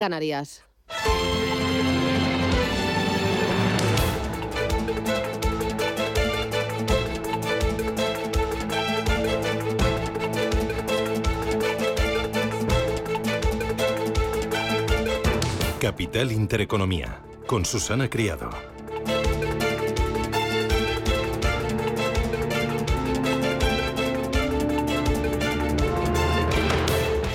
Canarias. Capital Intereconomía, con Susana Criado.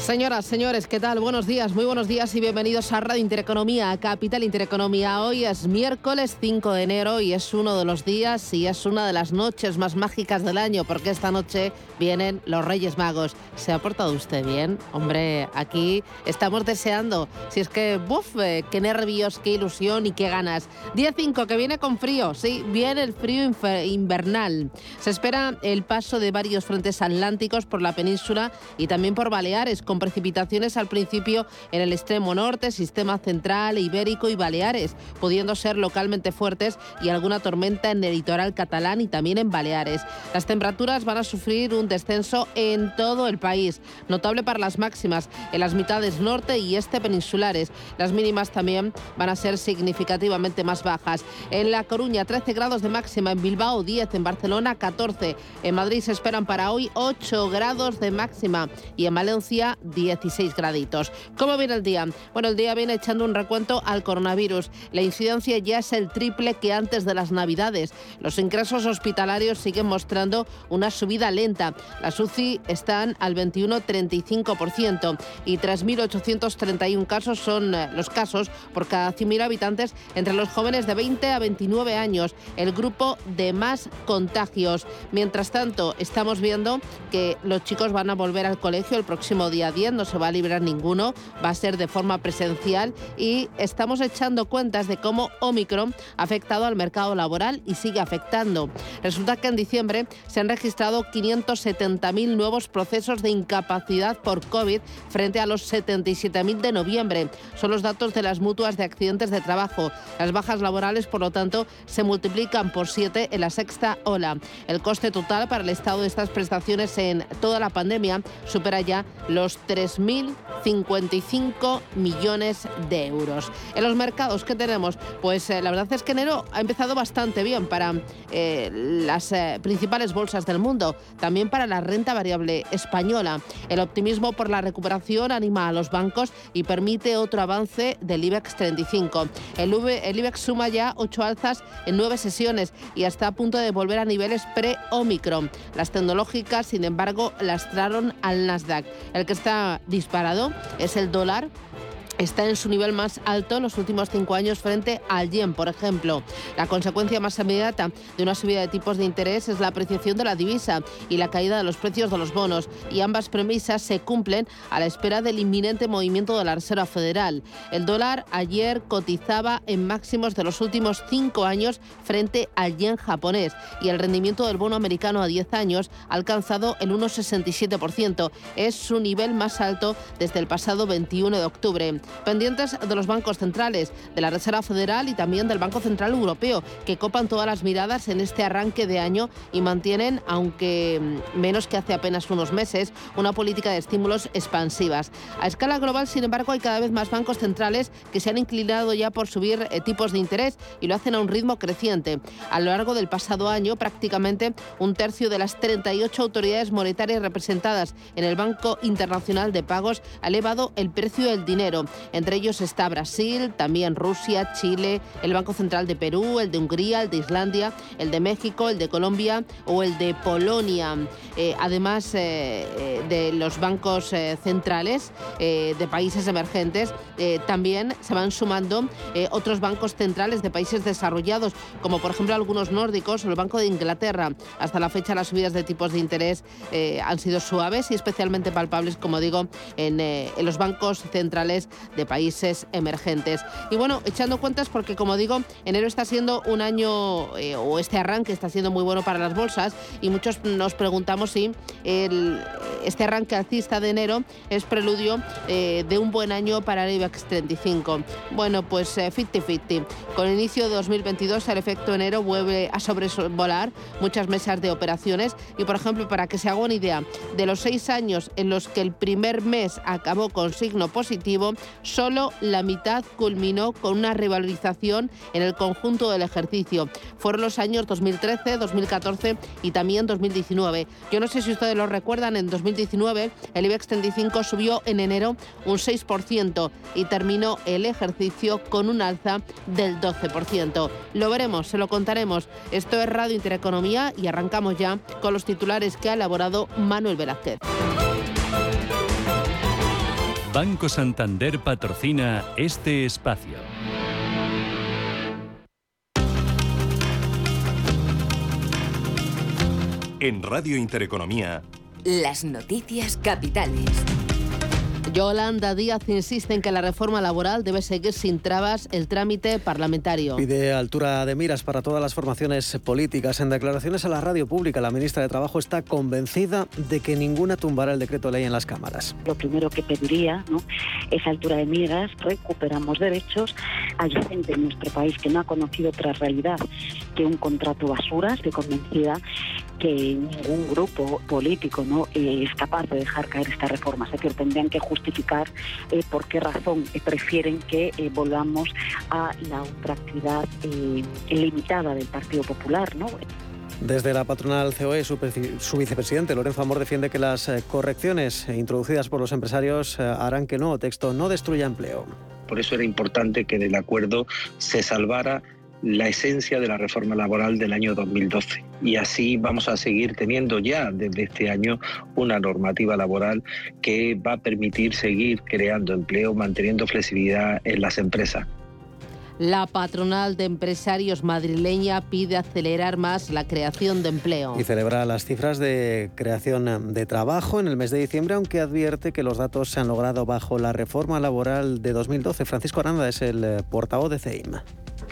Señoras, señores, ¿qué tal? Buenos días, muy buenos días y bienvenidos a Radio Intereconomía, Capital Intereconomía. Hoy es miércoles 5 de enero y es uno de los días y es una de las noches más mágicas del año porque esta noche vienen los Reyes Magos. ¿Se ha portado usted bien? Hombre, aquí estamos deseando. Si es que, buf, eh, qué nervios, qué ilusión y qué ganas. Día 5, que viene con frío, sí, viene el frío invernal. Se espera el paso de varios frentes atlánticos por la península y también por Baleares, con precipitaciones al principio en el extremo norte, sistema central, ibérico y Baleares, pudiendo ser localmente fuertes y alguna tormenta en el litoral catalán y también en Baleares. Las temperaturas van a sufrir un descenso en todo el país, notable para las máximas en las mitades norte y este peninsulares. Las mínimas también van a ser significativamente más bajas. En La Coruña 13 grados de máxima, en Bilbao 10, en Barcelona 14, en Madrid se esperan para hoy 8 grados de máxima y en Valencia 16 graditos. ¿Cómo viene el día? Bueno, el día viene echando un recuento al coronavirus. La incidencia ya es el triple que antes de las Navidades. Los ingresos hospitalarios siguen mostrando una subida lenta. Las UCI están al 21,35% y 3.831 casos son eh, los casos por cada 100.000 habitantes entre los jóvenes de 20 a 29 años, el grupo de más contagios. Mientras tanto, estamos viendo que los chicos van a volver al colegio el próximo día no se va a librar ninguno, va a ser de forma presencial y estamos echando cuentas de cómo Omicron ha afectado al mercado laboral y sigue afectando. Resulta que en diciembre se han registrado 570.000 nuevos procesos de incapacidad por COVID frente a los 77.000 de noviembre. Son los datos de las mutuas de accidentes de trabajo. Las bajas laborales, por lo tanto, se multiplican por siete en la sexta ola. El coste total para el Estado de estas prestaciones en toda la pandemia supera ya los 3.055 millones de euros. En los mercados que tenemos, pues eh, la verdad es que enero ha empezado bastante bien para eh, las eh, principales bolsas del mundo, también para la renta variable española. El optimismo por la recuperación anima a los bancos y permite otro avance del IBEX 35. El, el IBEX suma ya ocho alzas en nueve sesiones y está a punto de volver a niveles pre-Omicron. Las tecnológicas, sin embargo, lastraron al Nasdaq. El que está disparado es el dólar está en su nivel más alto en los últimos cinco años frente al yen, por ejemplo. La consecuencia más inmediata de una subida de tipos de interés es la apreciación de la divisa y la caída de los precios de los bonos, y ambas premisas se cumplen a la espera del inminente movimiento de la Reserva Federal. El dólar ayer cotizaba en máximos de los últimos cinco años frente al yen japonés y el rendimiento del bono americano a 10 años ha alcanzado el 1,67%. Es su nivel más alto desde el pasado 21 de octubre pendientes de los bancos centrales, de la Reserva Federal y también del Banco Central Europeo, que copan todas las miradas en este arranque de año y mantienen, aunque mm, menos que hace apenas unos meses, una política de estímulos expansivas. A escala global, sin embargo, hay cada vez más bancos centrales que se han inclinado ya por subir eh, tipos de interés y lo hacen a un ritmo creciente. A lo largo del pasado año, prácticamente un tercio de las 38 autoridades monetarias representadas en el Banco Internacional de Pagos ha elevado el precio del dinero. Entre ellos está Brasil, también Rusia, Chile, el Banco Central de Perú, el de Hungría, el de Islandia, el de México, el de Colombia o el de Polonia. Eh, además eh, eh, de los bancos centrales de países emergentes, también se van sumando otros bancos centrales de países desarrollados, como por ejemplo algunos nórdicos o el Banco de Inglaterra. Hasta la fecha las subidas de tipos de interés han sido suaves y especialmente palpables, como digo, en, en los bancos centrales de países emergentes. Y bueno, echando cuentas porque como digo, enero está siendo un año eh, o este arranque está siendo muy bueno para las bolsas y muchos nos preguntamos si este arranque alcista de enero es preludio eh, de un buen año para el IBEX 35. Bueno, pues 50-50. Eh, Con inicio de 2022 el efecto enero vuelve a sobrevolar muchas mesas de operaciones y por ejemplo para que se haga una idea de los seis años en los que el primer mes acabó con signo positivo Solo la mitad culminó con una revalorización en el conjunto del ejercicio. Fueron los años 2013, 2014 y también 2019. Yo no sé si ustedes lo recuerdan, en 2019 el IBEX 35 subió en enero un 6% y terminó el ejercicio con un alza del 12%. Lo veremos, se lo contaremos. Esto es Radio Intereconomía y arrancamos ya con los titulares que ha elaborado Manuel Velázquez. Banco Santander patrocina este espacio. En Radio Intereconomía. Las noticias capitales. Yolanda Díaz insiste en que la reforma laboral debe seguir sin trabas el trámite parlamentario. Pide altura de miras para todas las formaciones políticas. En declaraciones a la radio pública, la ministra de Trabajo está convencida de que ninguna tumbará el decreto ley en las cámaras. Lo primero que pediría ¿no? es altura de miras, recuperamos derechos. Hay gente en nuestro país que no ha conocido otra realidad que un contrato basura. Estoy convencida que ningún grupo político no eh, es capaz de dejar caer esta reforma. Es decir, tendrían que justificar eh, por qué razón eh, prefieren que volvamos a la ultraactividad limitada del Partido Popular. ¿no? Desde la patronal COE, su, su, vicepresidente Lorenzo Amor defiende que las correcciones introducidas por los empresarios harán que el nuevo texto no destruya empleo. Por eso era importante que del acuerdo se salvara la esencia de la reforma laboral del año 2012. Y así vamos a seguir teniendo ya desde este año una normativa laboral que va a permitir seguir creando empleo, manteniendo flexibilidad en las empresas. La patronal de empresarios madrileña pide acelerar más la creación de empleo. Y celebra las cifras de creación de trabajo en el mes de diciembre, aunque advierte que los datos se han logrado bajo la reforma laboral de 2012. Francisco Aranda es el eh, portavoz de CEIM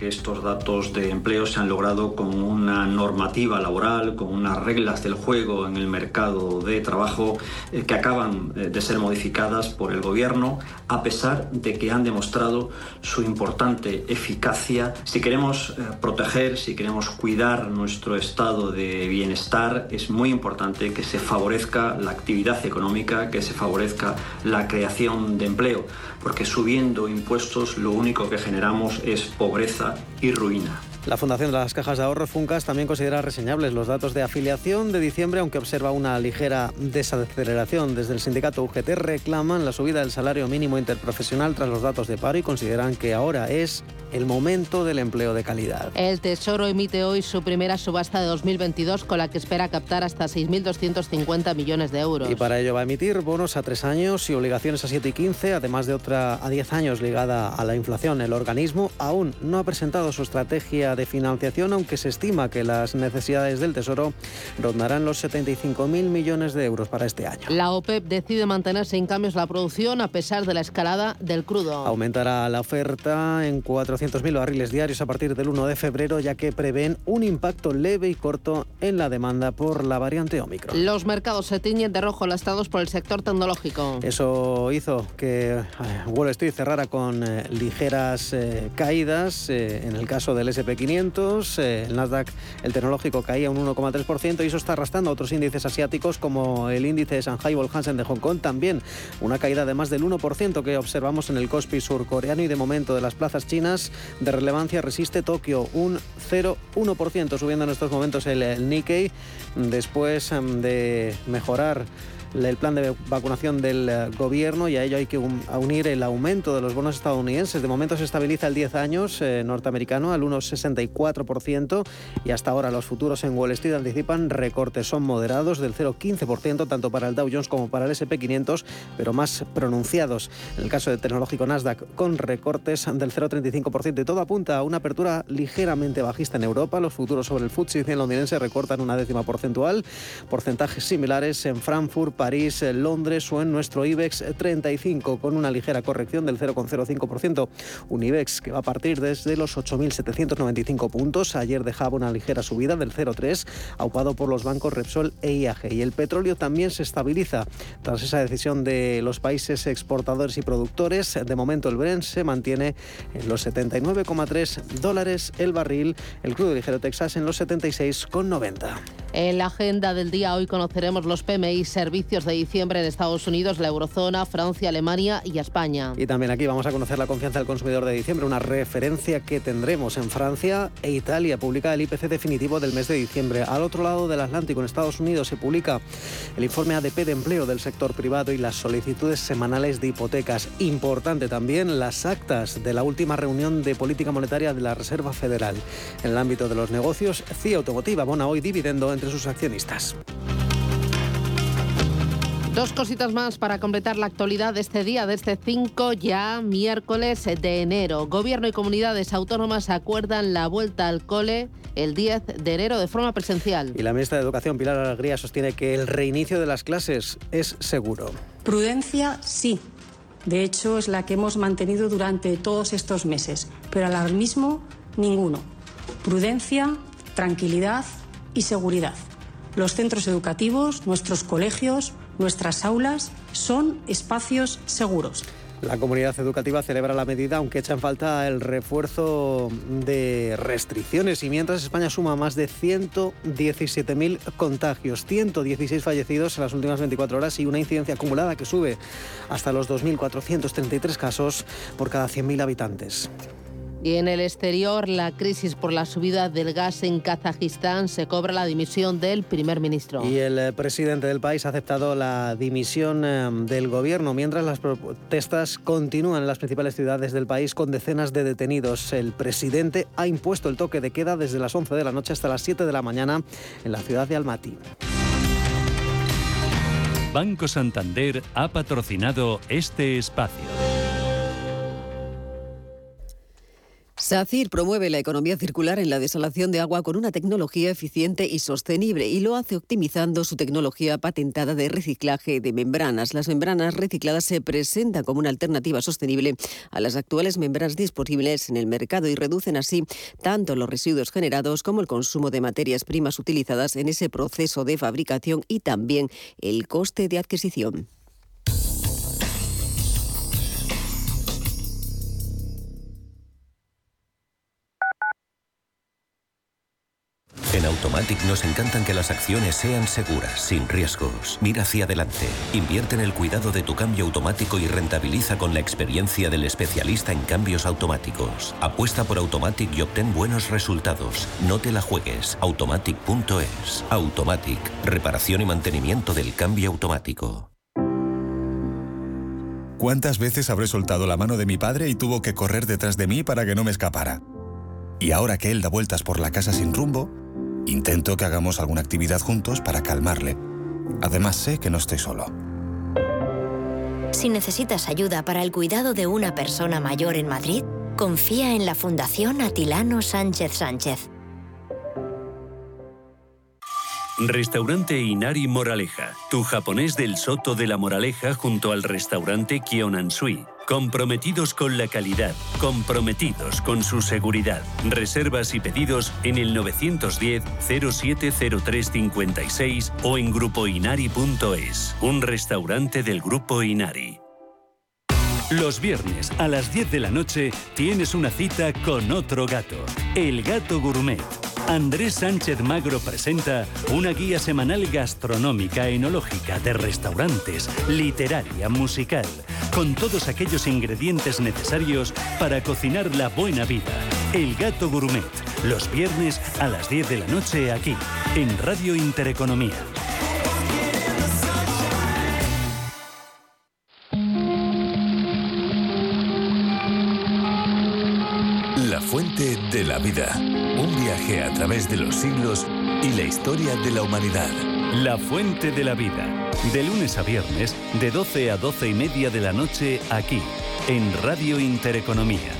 estos datos de empleo se han logrado con una normativa laboral, con unas reglas del juego en el mercado de trabajo eh, que acaban eh, de ser modificadas por el Gobierno, a pesar de que han demostrado su importante eficacia. Si queremos eh, proteger, si queremos cuidar nuestro estado de bienestar, es muy importante que se favorezca la actividad económica, que se favorezca la creación de empleo, porque subiendo impuestos lo único que generamos es pobreza y ruina. La Fundación de las Cajas de Ahorro Funcas también considera reseñables los datos de afiliación de diciembre, aunque observa una ligera desaceleración. Desde el sindicato UGT reclaman la subida del salario mínimo interprofesional tras los datos de paro y consideran que ahora es el momento del empleo de calidad. El Tesoro emite hoy su primera subasta de 2022 con la que espera captar hasta 6.250 millones de euros. Y para ello va a emitir bonos a tres años y obligaciones a 7 y 15, además de otra a 10 años ligada a la inflación. El organismo aún no ha presentado su estrategia de financiación, aunque se estima que las necesidades del Tesoro rondarán los 75.000 millones de euros para este año. La OPEP decide mantener sin cambios la producción a pesar de la escalada del crudo. Aumentará la oferta en 400 200.000 barriles diarios a partir del 1 de febrero, ya que prevén un impacto leve y corto en la demanda por la variante Omicron. Los mercados se tiñen de rojo lastrados por el sector tecnológico. Eso hizo que eh, Wall Street cerrara con eh, ligeras eh, caídas. en el caso del SP500, el Nasdaq, el tecnológico, caía un 1,3% y eso está arrastrando a otros índices asiáticos como el índice de Shanghai Hansen de Hong Kong, también una caída de más del 1% que observamos en el Kospi surcoreano y de momento de las plazas chinas de relevancia resiste Tokio, un 0,1%, subiendo en estos momentos el Nikkei, después em, de mejorar el plan de vacunación del eh, gobierno y a ello hay que unir el aumento de los bonos estadounidenses. De momento se estabiliza el 10 años eh, norteamericano al 1,64% y hasta ahora los futuros en Wall Street anticipan recortes. Son moderados del 0,15% tanto para el Dow Jones como para el SP500, pero más pronunciados. En el caso del tecnológico Nasdaq con recortes del 0,35% y todo apunta a una apertura ligeramente bajista en Europa. Los futuros sobre el FTSE 100 londinense recortan una décima porcentual. Porcentajes similares en Frankfurt, París, Londres o en nuestro IBEX 35 con una ligera corrección del 0,05%. Un IBEX que va a partir desde los 8.795 puntos. Ayer dejaba una ligera subida del 0,3 aupado por los bancos Repsol e IAG. Y el petróleo también se estabiliza tras esa decisión de los países exportadores y productores. De momento el Brent se mantiene en los 79,3 dólares el barril. El crudo ligero Texas en los 76,90. En la agenda del día hoy conoceremos los PMI servicios de diciembre en Estados Unidos, la eurozona, Francia, Alemania y España. Y también aquí vamos a conocer la confianza del consumidor de diciembre, una referencia que tendremos en Francia e Italia. Publica el IPC definitivo del mes de diciembre. Al otro lado del Atlántico, en Estados Unidos, se publica el informe ADP de empleo del sector privado y las solicitudes semanales de hipotecas. Importante también las actas de la última reunión de política monetaria de la Reserva Federal. En el ámbito de los negocios, CIA Automotiva abona hoy dividendo entre sus accionistas. Dos cositas más para completar la actualidad de este día, de este 5 ya miércoles de enero. Gobierno y comunidades autónomas acuerdan la vuelta al cole el 10 de enero de forma presencial. Y la ministra de Educación, Pilar Alegría, sostiene que el reinicio de las clases es seguro. Prudencia, sí. De hecho, es la que hemos mantenido durante todos estos meses. Pero alarmismo, ninguno. Prudencia, tranquilidad y seguridad. Los centros educativos, nuestros colegios, nuestras aulas son espacios seguros. La comunidad educativa celebra la medida, aunque echa en falta el refuerzo de restricciones. Y mientras España suma más de 117.000 contagios, 116 fallecidos en las últimas 24 horas y una incidencia acumulada que sube hasta los 2.433 casos por cada 100.000 habitantes. Y en el exterior, la crisis por la subida del gas en Kazajistán se cobra la dimisión del primer ministro. Y el eh, presidente del país ha aceptado la dimisión eh, del gobierno, mientras las protestas continúan en las principales ciudades del país con decenas de detenidos. El presidente ha impuesto el toque de queda desde las 11 de la noche hasta las 7 de la mañana en la ciudad de Almaty. Banco Santander ha patrocinado este espacio. SACIR promueve la economía circular en la desalación de agua con una tecnología eficiente y sostenible y lo hace optimizando su tecnología patentada de reciclaje de membranas. Las membranas recicladas se presentan como una alternativa sostenible a las actuales membranas disponibles en el mercado y reducen así tanto los residuos generados como el consumo de materias primas utilizadas en ese proceso de fabricación y también el coste de adquisición. En Automatic nos encantan que las acciones sean seguras, sin riesgos. Mira hacia adelante. Invierte en el cuidado de tu cambio automático y rentabiliza con la experiencia del especialista en cambios automáticos. Apuesta por Automatic y obtén buenos resultados. No te la juegues. Automatic.es. Automatic. Reparación y mantenimiento del cambio automático. ¿Cuántas veces habré soltado la mano de mi padre y tuvo que correr detrás de mí para que no me escapara? Y ahora que él da vueltas por la casa sin rumbo, Intento que hagamos alguna actividad juntos para calmarle. Además sé que no estoy solo. Si necesitas ayuda para el cuidado de una persona mayor en Madrid, confía en la Fundación Atilano Sánchez Sánchez. Restaurante Inari Moraleja, tu japonés del Soto de la Moraleja junto al restaurante Kionansui. Comprometidos con la calidad, comprometidos con su seguridad. Reservas y pedidos en el 910-070356 o en grupoinari.es, un restaurante del Grupo Inari. Los viernes a las 10 de la noche tienes una cita con otro gato, el gato gourmet Andrés Sánchez Magro presenta una guía semanal gastronómica, enológica, de restaurantes, literaria, musical, con todos aquellos ingredientes necesarios para cocinar la buena vida. El Gato Gourmet, los viernes a las 10 de la noche aquí, en Radio Intereconomía. De la vida. Un viaje a través de los siglos y la historia de la humanidad. La Fuente de la Vida. De lunes a viernes, de 12 a 12 y media de la noche, aquí, en Radio Intereconomía.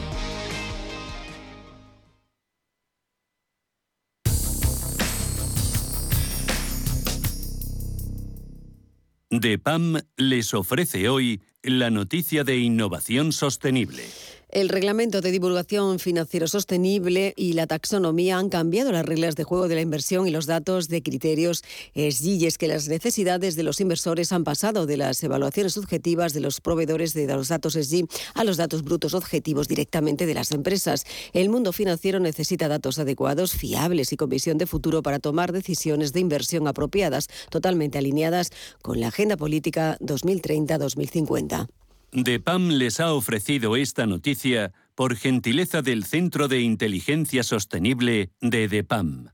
DEPAM les ofrece hoy la noticia de innovación sostenible. El reglamento de divulgación financiero sostenible y la taxonomía han cambiado las reglas de juego de la inversión y los datos de criterios SG. es que las necesidades de los inversores han pasado de las evaluaciones subjetivas de los proveedores de los datos SG a los datos brutos objetivos directamente de las empresas. El mundo financiero necesita datos adecuados, fiables y con visión de futuro para tomar decisiones de inversión apropiadas, totalmente alineadas con la agenda política 2030-2050. DEPAM les ha ofrecido esta noticia por gentileza del Centro de Inteligencia Sostenible de DEPAM.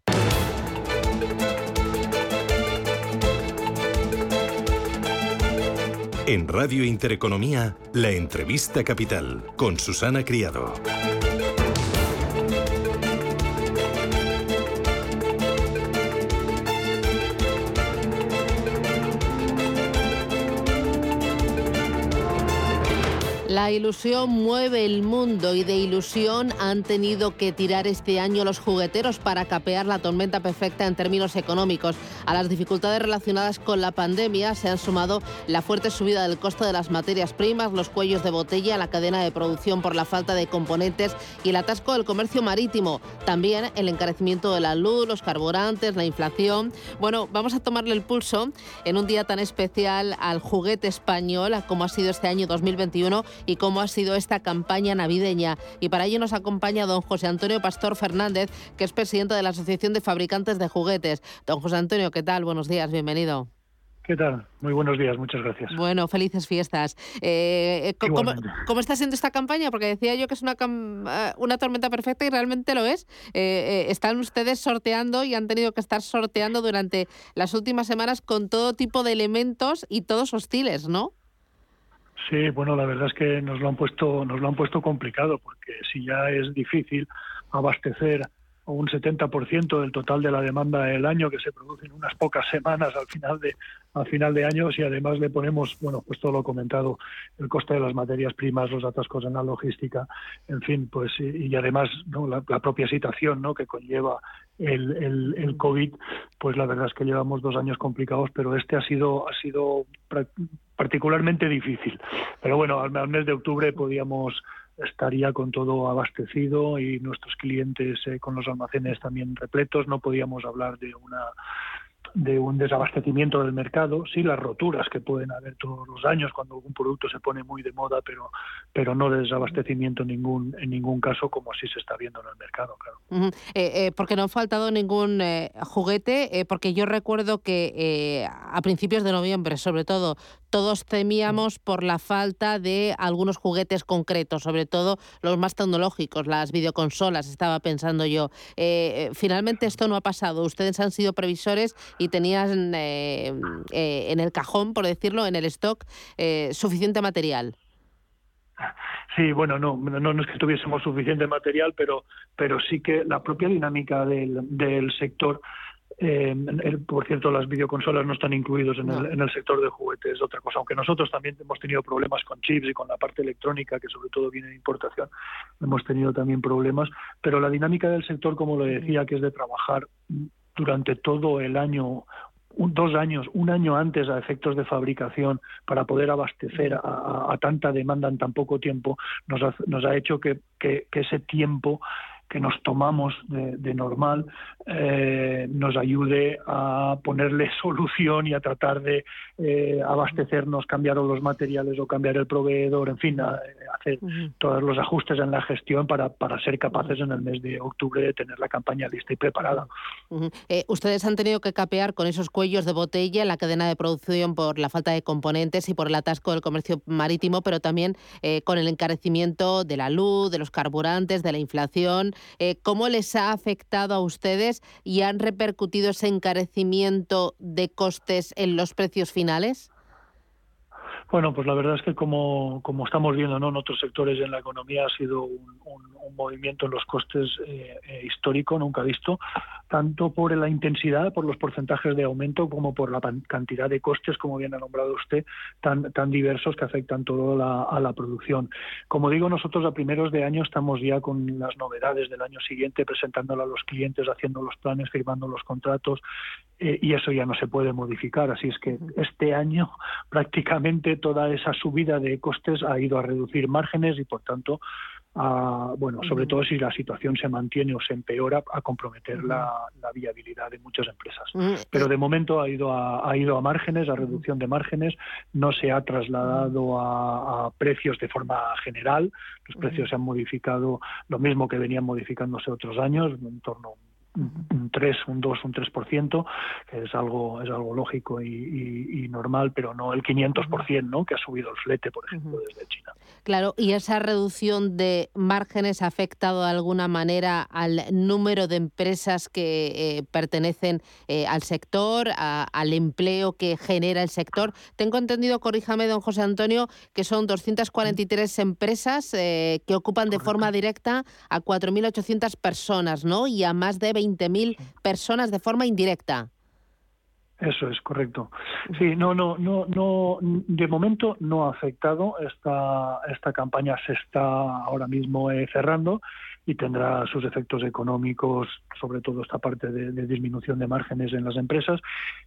En Radio Intereconomía, la entrevista capital con Susana Criado. La ilusión mueve el mundo y de ilusión han tenido que tirar este año los jugueteros para capear la tormenta perfecta en términos económicos. A las dificultades relacionadas con la pandemia se han sumado la fuerte subida del costo de las materias primas, los cuellos de botella, la cadena de producción por la falta de componentes y el atasco del comercio marítimo. También el encarecimiento de la luz, los carburantes, la inflación. Bueno, vamos a tomarle el pulso en un día tan especial al juguete español como ha sido este año 2021 y cómo ha sido esta campaña navideña. Y para ello nos acompaña don José Antonio Pastor Fernández, que es presidente de la Asociación de Fabricantes de Juguetes. Don José Antonio, ¿qué tal? Buenos días, bienvenido. ¿Qué tal? Muy buenos días, muchas gracias. Bueno, felices fiestas. Eh, ¿cómo, está siendo esta campaña? Porque decía yo que es una, eh, una tormenta perfecta y realmente lo es. Eh, están ustedes sorteando y han tenido que estar sorteando durante las últimas semanas con todo tipo de elementos y todos hostiles, ¿no? Sí, bueno, la verdad es que nos lo han puesto, nos lo han puesto complicado, porque si ya es difícil abastecer un 70% del total de la demanda del año que se produce en unas pocas semanas al final de al final de años y además le ponemos bueno pues todo lo comentado el coste de las materias primas los atascos en la logística en fin pues y, además la, propia situación ¿no? que conlleva el, el, el, covid pues la verdad es que llevamos dos años complicados pero este ha sido ha sido particularmente difícil pero bueno al mes de octubre podíamos estaría con todo abastecido y nuestros clientes eh, con los almacenes también repletos. No podíamos hablar de una de un desabastecimiento del mercado, sí las roturas que pueden haber todos los años cuando algún producto se pone muy de moda, pero pero no de desabastecimiento en ningún en ningún caso como así se está viendo en el mercado, claro. Eh, eh, porque no ha faltado ningún eh, juguete, porque yo recuerdo que a principios de noviembre, sobre todo, todos temíamos por la falta de algunos juguetes concretos, sobre todo los más tecnológicos, las videoconsolas, estaba pensando yo. finalmente esto no ha pasado. Ustedes han sido previsores y tenían eh, eh, en el cajón, por decirlo, en el stock, eh, suficiente material. Sí, bueno, no, no, es que tuviésemos suficiente material, pero, pero sí que la propia dinámica del, del sector por cierto, las videoconsolas no están incluidos en, el, en el sector de juguetes, otra cosa. Aunque nosotros también hemos tenido problemas con chips y con la parte electrónica, que sobre todo viene de importación, hemos tenido también problemas. Pero la dinámica del sector, como lo decía, que es de trabajar durante todo el año dos años, un año antes a efectos de fabricación para poder abastecer a, tanta demanda en tan poco tiempo, nos ha, nos ha hecho que, ese tiempo que nos tomamos de, normal eh, nos ayude a ponerle solución y a tratar de eh, abastecernos, cambiar los materiales o cambiar el proveedor, en fin, a, hacer todos los ajustes en la gestión para, para ser capaces en el mes de octubre de tener la campaña lista y preparada. Eh, ustedes han tenido que capear con esos cuellos de botella en la cadena de producción por la falta de componentes y por el atasco del comercio marítimo, pero también con el encarecimiento de la luz, de los carburantes, de la inflación. Eh, ¿Cómo les ha afectado a ustedes y han repercutido ese encarecimiento de costes en los precios finales? Bueno, pues la verdad es que como, como estamos viendo ¿no? en otros sectores en la economía ha sido un, movimiento en los costes eh, eh, histórico, nunca visto, tanto por la intensidad, por los porcentajes de aumento, como por la cantidad de costes, como bien ha nombrado usted, tan, tan diversos que afectan todo a la producción. Como digo, nosotros a primeros de año estamos ya con las novedades del año siguiente, presentándola a los clientes, haciendo los planes, firmando los contratos, eh, y eso ya no se puede modificar. Así es que este año prácticamente toda esa subida de costes ha ido a reducir márgenes y, por tanto, bueno, sobre todo si la situación se mantiene o se empeora, a comprometer la, viabilidad de muchas empresas. Pero de momento ha ido a, ha ido a márgenes, a reducción de márgenes, no se ha trasladado a, precios de forma general. Los precios se han modificado lo mismo que venían modificándose otros años, en torno a un 3, un 2, un 3%, que es algo, es algo lógico y, normal, pero no el 500%, ¿no? que ha subido el flete, por ejemplo, desde China. Claro, ¿y esa reducción de márgenes ha afectado de alguna manera al número de empresas que eh, pertenecen eh, al sector, al empleo que genera el sector? Tengo entendido, corríjame, don José Antonio, que son 243 empresas eh, que ocupan de forma directa a 4.800 personas, ¿no? Y a más de 20.000 personas de forma indirecta. Eso es correcto. Sí, no, no, no, no. De momento no ha afectado. Esta esta campaña se está ahora mismo eh, cerrando y tendrá sus efectos económicos, sobre todo esta parte de, disminución de márgenes en las empresas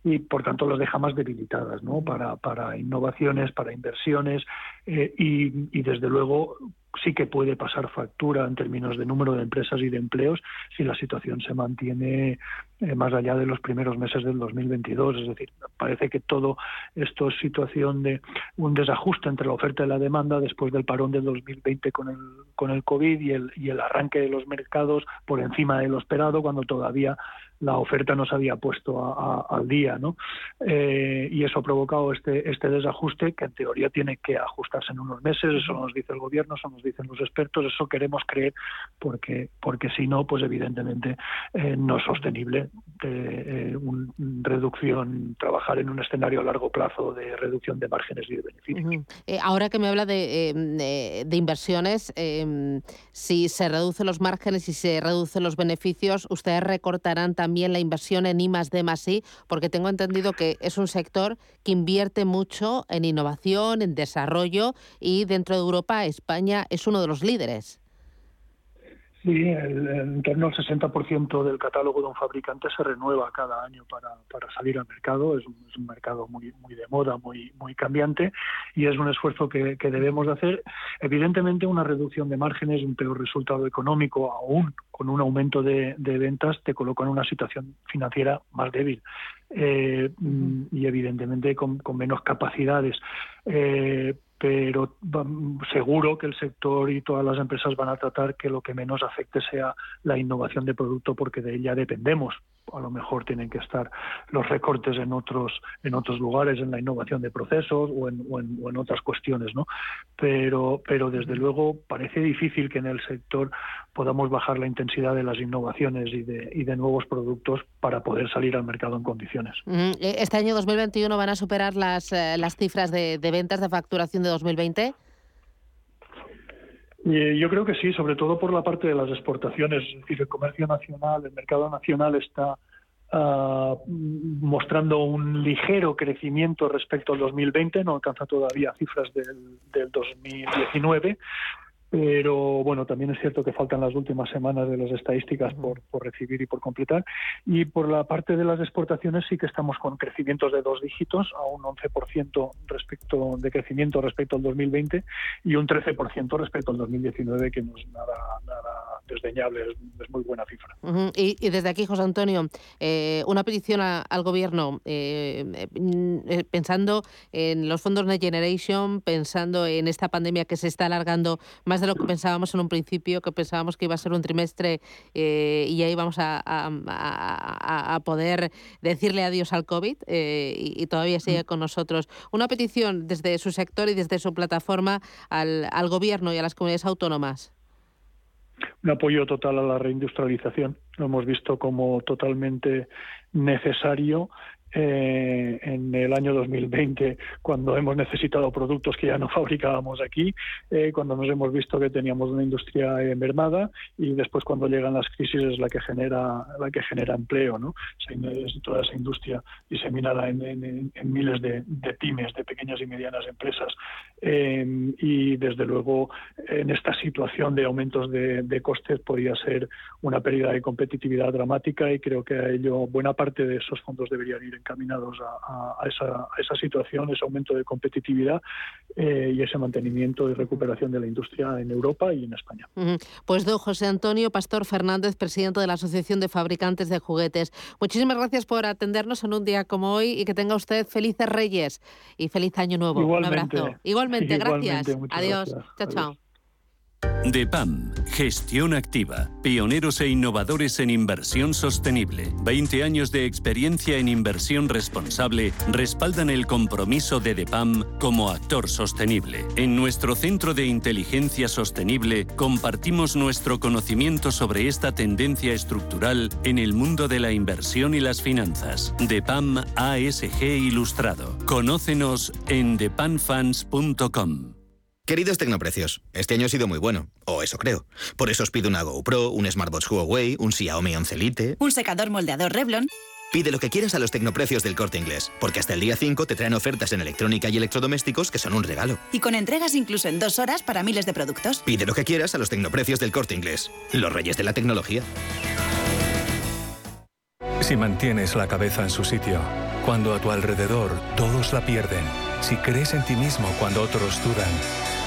y por tanto los deja más debilitadas, ¿no? Para para innovaciones, para inversiones eh, y, y desde luego sí que puede pasar factura en términos de número de empresas y de empleos si la situación se mantiene eh, más allá de los primeros meses del 2022. Es decir, parece que todo esto es situación de un desajuste entre la oferta y la demanda después del parón del 2020 con el, con el COVID y el, y el arranque de los mercados por encima de lo esperado cuando todavía la oferta no se había puesto al día, ¿no? Eh, y eso ha provocado este, este desajuste que en teoría tiene que ajustarse en unos meses, eso nos dice el gobierno, eso nos dicen los expertos, eso queremos creer porque, porque si no, pues evidentemente eh, no es sostenible eh, una reducción, trabajar en un escenario a largo plazo de reducción de márgenes y de beneficios. ahora que me habla de, de inversiones, si se reducen los márgenes y se reducen los beneficios, ustedes recortarán también la inversión en I D I, porque tengo entendido que es un sector que invierte mucho en innovación, en desarrollo y dentro de Europa España es uno de los líderes. Sí, el, en torno al 60% del catálogo de un fabricante se renueva cada año para, para salir al mercado. Es un, es un, mercado muy, muy de moda, muy, muy cambiante y es un esfuerzo que, que debemos de hacer. Evidentemente, una reducción de márgenes, un peor resultado económico, aún con un aumento de, de ventas, te coloca en una situación financiera más débil. Eh, y evidentemente con, con menos capacidades. Eh, pero seguro que el sector y todas las empresas van a tratar que lo que menos afecte sea la innovación de producto porque de ella dependemos. A lo mejor tienen que estar los recortes en otros en otros lugares en la innovación de procesos o en, o en, otras cuestiones, ¿no? Pero pero desde luego parece difícil que en el sector podamos bajar la intensidad de las innovaciones y de, y de nuevos productos para poder salir al mercado en condiciones. E, este año 2021 van a superar las, eh, las cifras de, de ventas de facturación de 2020? Yo creo que sí, sobre todo por la parte de las exportaciones, es decir, el comercio nacional, el mercado nacional está ah, mostrando un ligero crecimiento respecto al 2020, no alcanza todavía cifras del, del 2019, pero bueno, también es cierto que faltan las últimas semanas de las estadísticas por, por, recibir y por completar. Y por la parte de las exportaciones sí que estamos con crecimientos de dos dígitos, a un 11% respecto de crecimiento respecto al 2020 y un 13% respecto al 2019, que no es nada, nada desdeñable, es, muy buena cifra. y, desde aquí, José Antonio, eh, una petición al gobierno, eh, eh, pensando en los fondos Next Generation, pensando en esta pandemia que se está alargando más de lo que pensábamos en un principio, que pensábamos que iba a ser un trimestre eh, y ahí vamos a, a, poder decirle adiós al COVID eh, y, todavía sigue con nosotros. Una petición desde su sector y desde su plataforma al, al gobierno y a las comunidades autónomas un apoyo total a la reindustrialización. Lo hemos visto como totalmente necesario eh, en el año 2020 cuando hemos necesitado productos que ya no fabricábamos aquí, eh, cuando nos hemos visto que teníamos una industria mermada y después cuando llegan las crisis es la que genera la que genera empleo, ¿no? toda esa industria diseminada en, miles de, pymes, de pequeñas y medianas empresas eh, y desde luego en esta situación de aumentos de, de costes podría ser una pérdida de competitividad dramática y creo que a ello buena parte de esos fondos deberían ir en encaminados a, esa, situación, ese aumento de competitividad eh, y ese mantenimiento y recuperación de la industria en Europa y en España. Pues don José Antonio Pastor Fernández, presidente de la Asociación de Fabricantes de Juguetes. Muchísimas gracias por atendernos en un día como hoy y que tenga usted felices Reyes y feliz Año Nuevo. un abrazo. Igualmente, gracias. Adiós. Chao, chao. DEPAM, gestión activa, pioneros e innovadores en inversión sostenible. 20 años de experiencia en inversión responsable respaldan el compromiso de DEPAM como actor sostenible. En nuestro Centro de Inteligencia Sostenible compartimos nuestro conocimiento sobre esta tendencia estructural en el mundo de la inversión y las finanzas. DEPAM ASG Ilustrado. Conócenos en depamfans.com. Queridos Tecnoprecios, este año ha sido muy bueno, o eso creo. Por eso os pido una GoPro, un Smartwatch Huawei, un Xiaomi 11 Lite... Un secador moldeador Revlon... Pide lo que quieras a los tecnoprecios del corte inglés, porque hasta el día 5 te traen ofertas en electrónica y electrodomésticos que son un regalo. Y con entregas incluso en dos horas para miles de productos. Pide lo que quieras a los tecnoprecios del corte inglés, los reyes de la tecnología. Si mantienes la cabeza en su sitio, cuando a tu alrededor todos la pierden, si crees en ti mismo cuando otros dudan,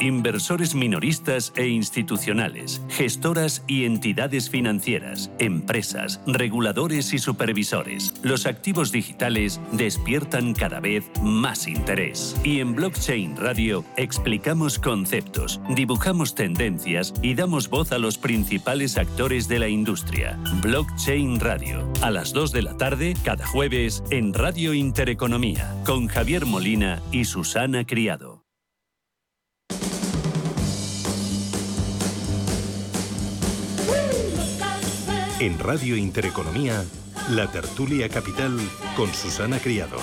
Inversores minoristas e institucionales, gestoras y entidades financieras, empresas, reguladores y supervisores. Los activos digitales despiertan cada vez más interés. Y en Blockchain Radio explicamos conceptos, dibujamos tendencias y damos voz a los principales actores de la industria. Blockchain Radio, a las 2 de la tarde cada jueves en Radio Intereconomía, con Javier Molina y Susana Criado. En Radio Intereconomía, la tertulia capital con Susana Criado.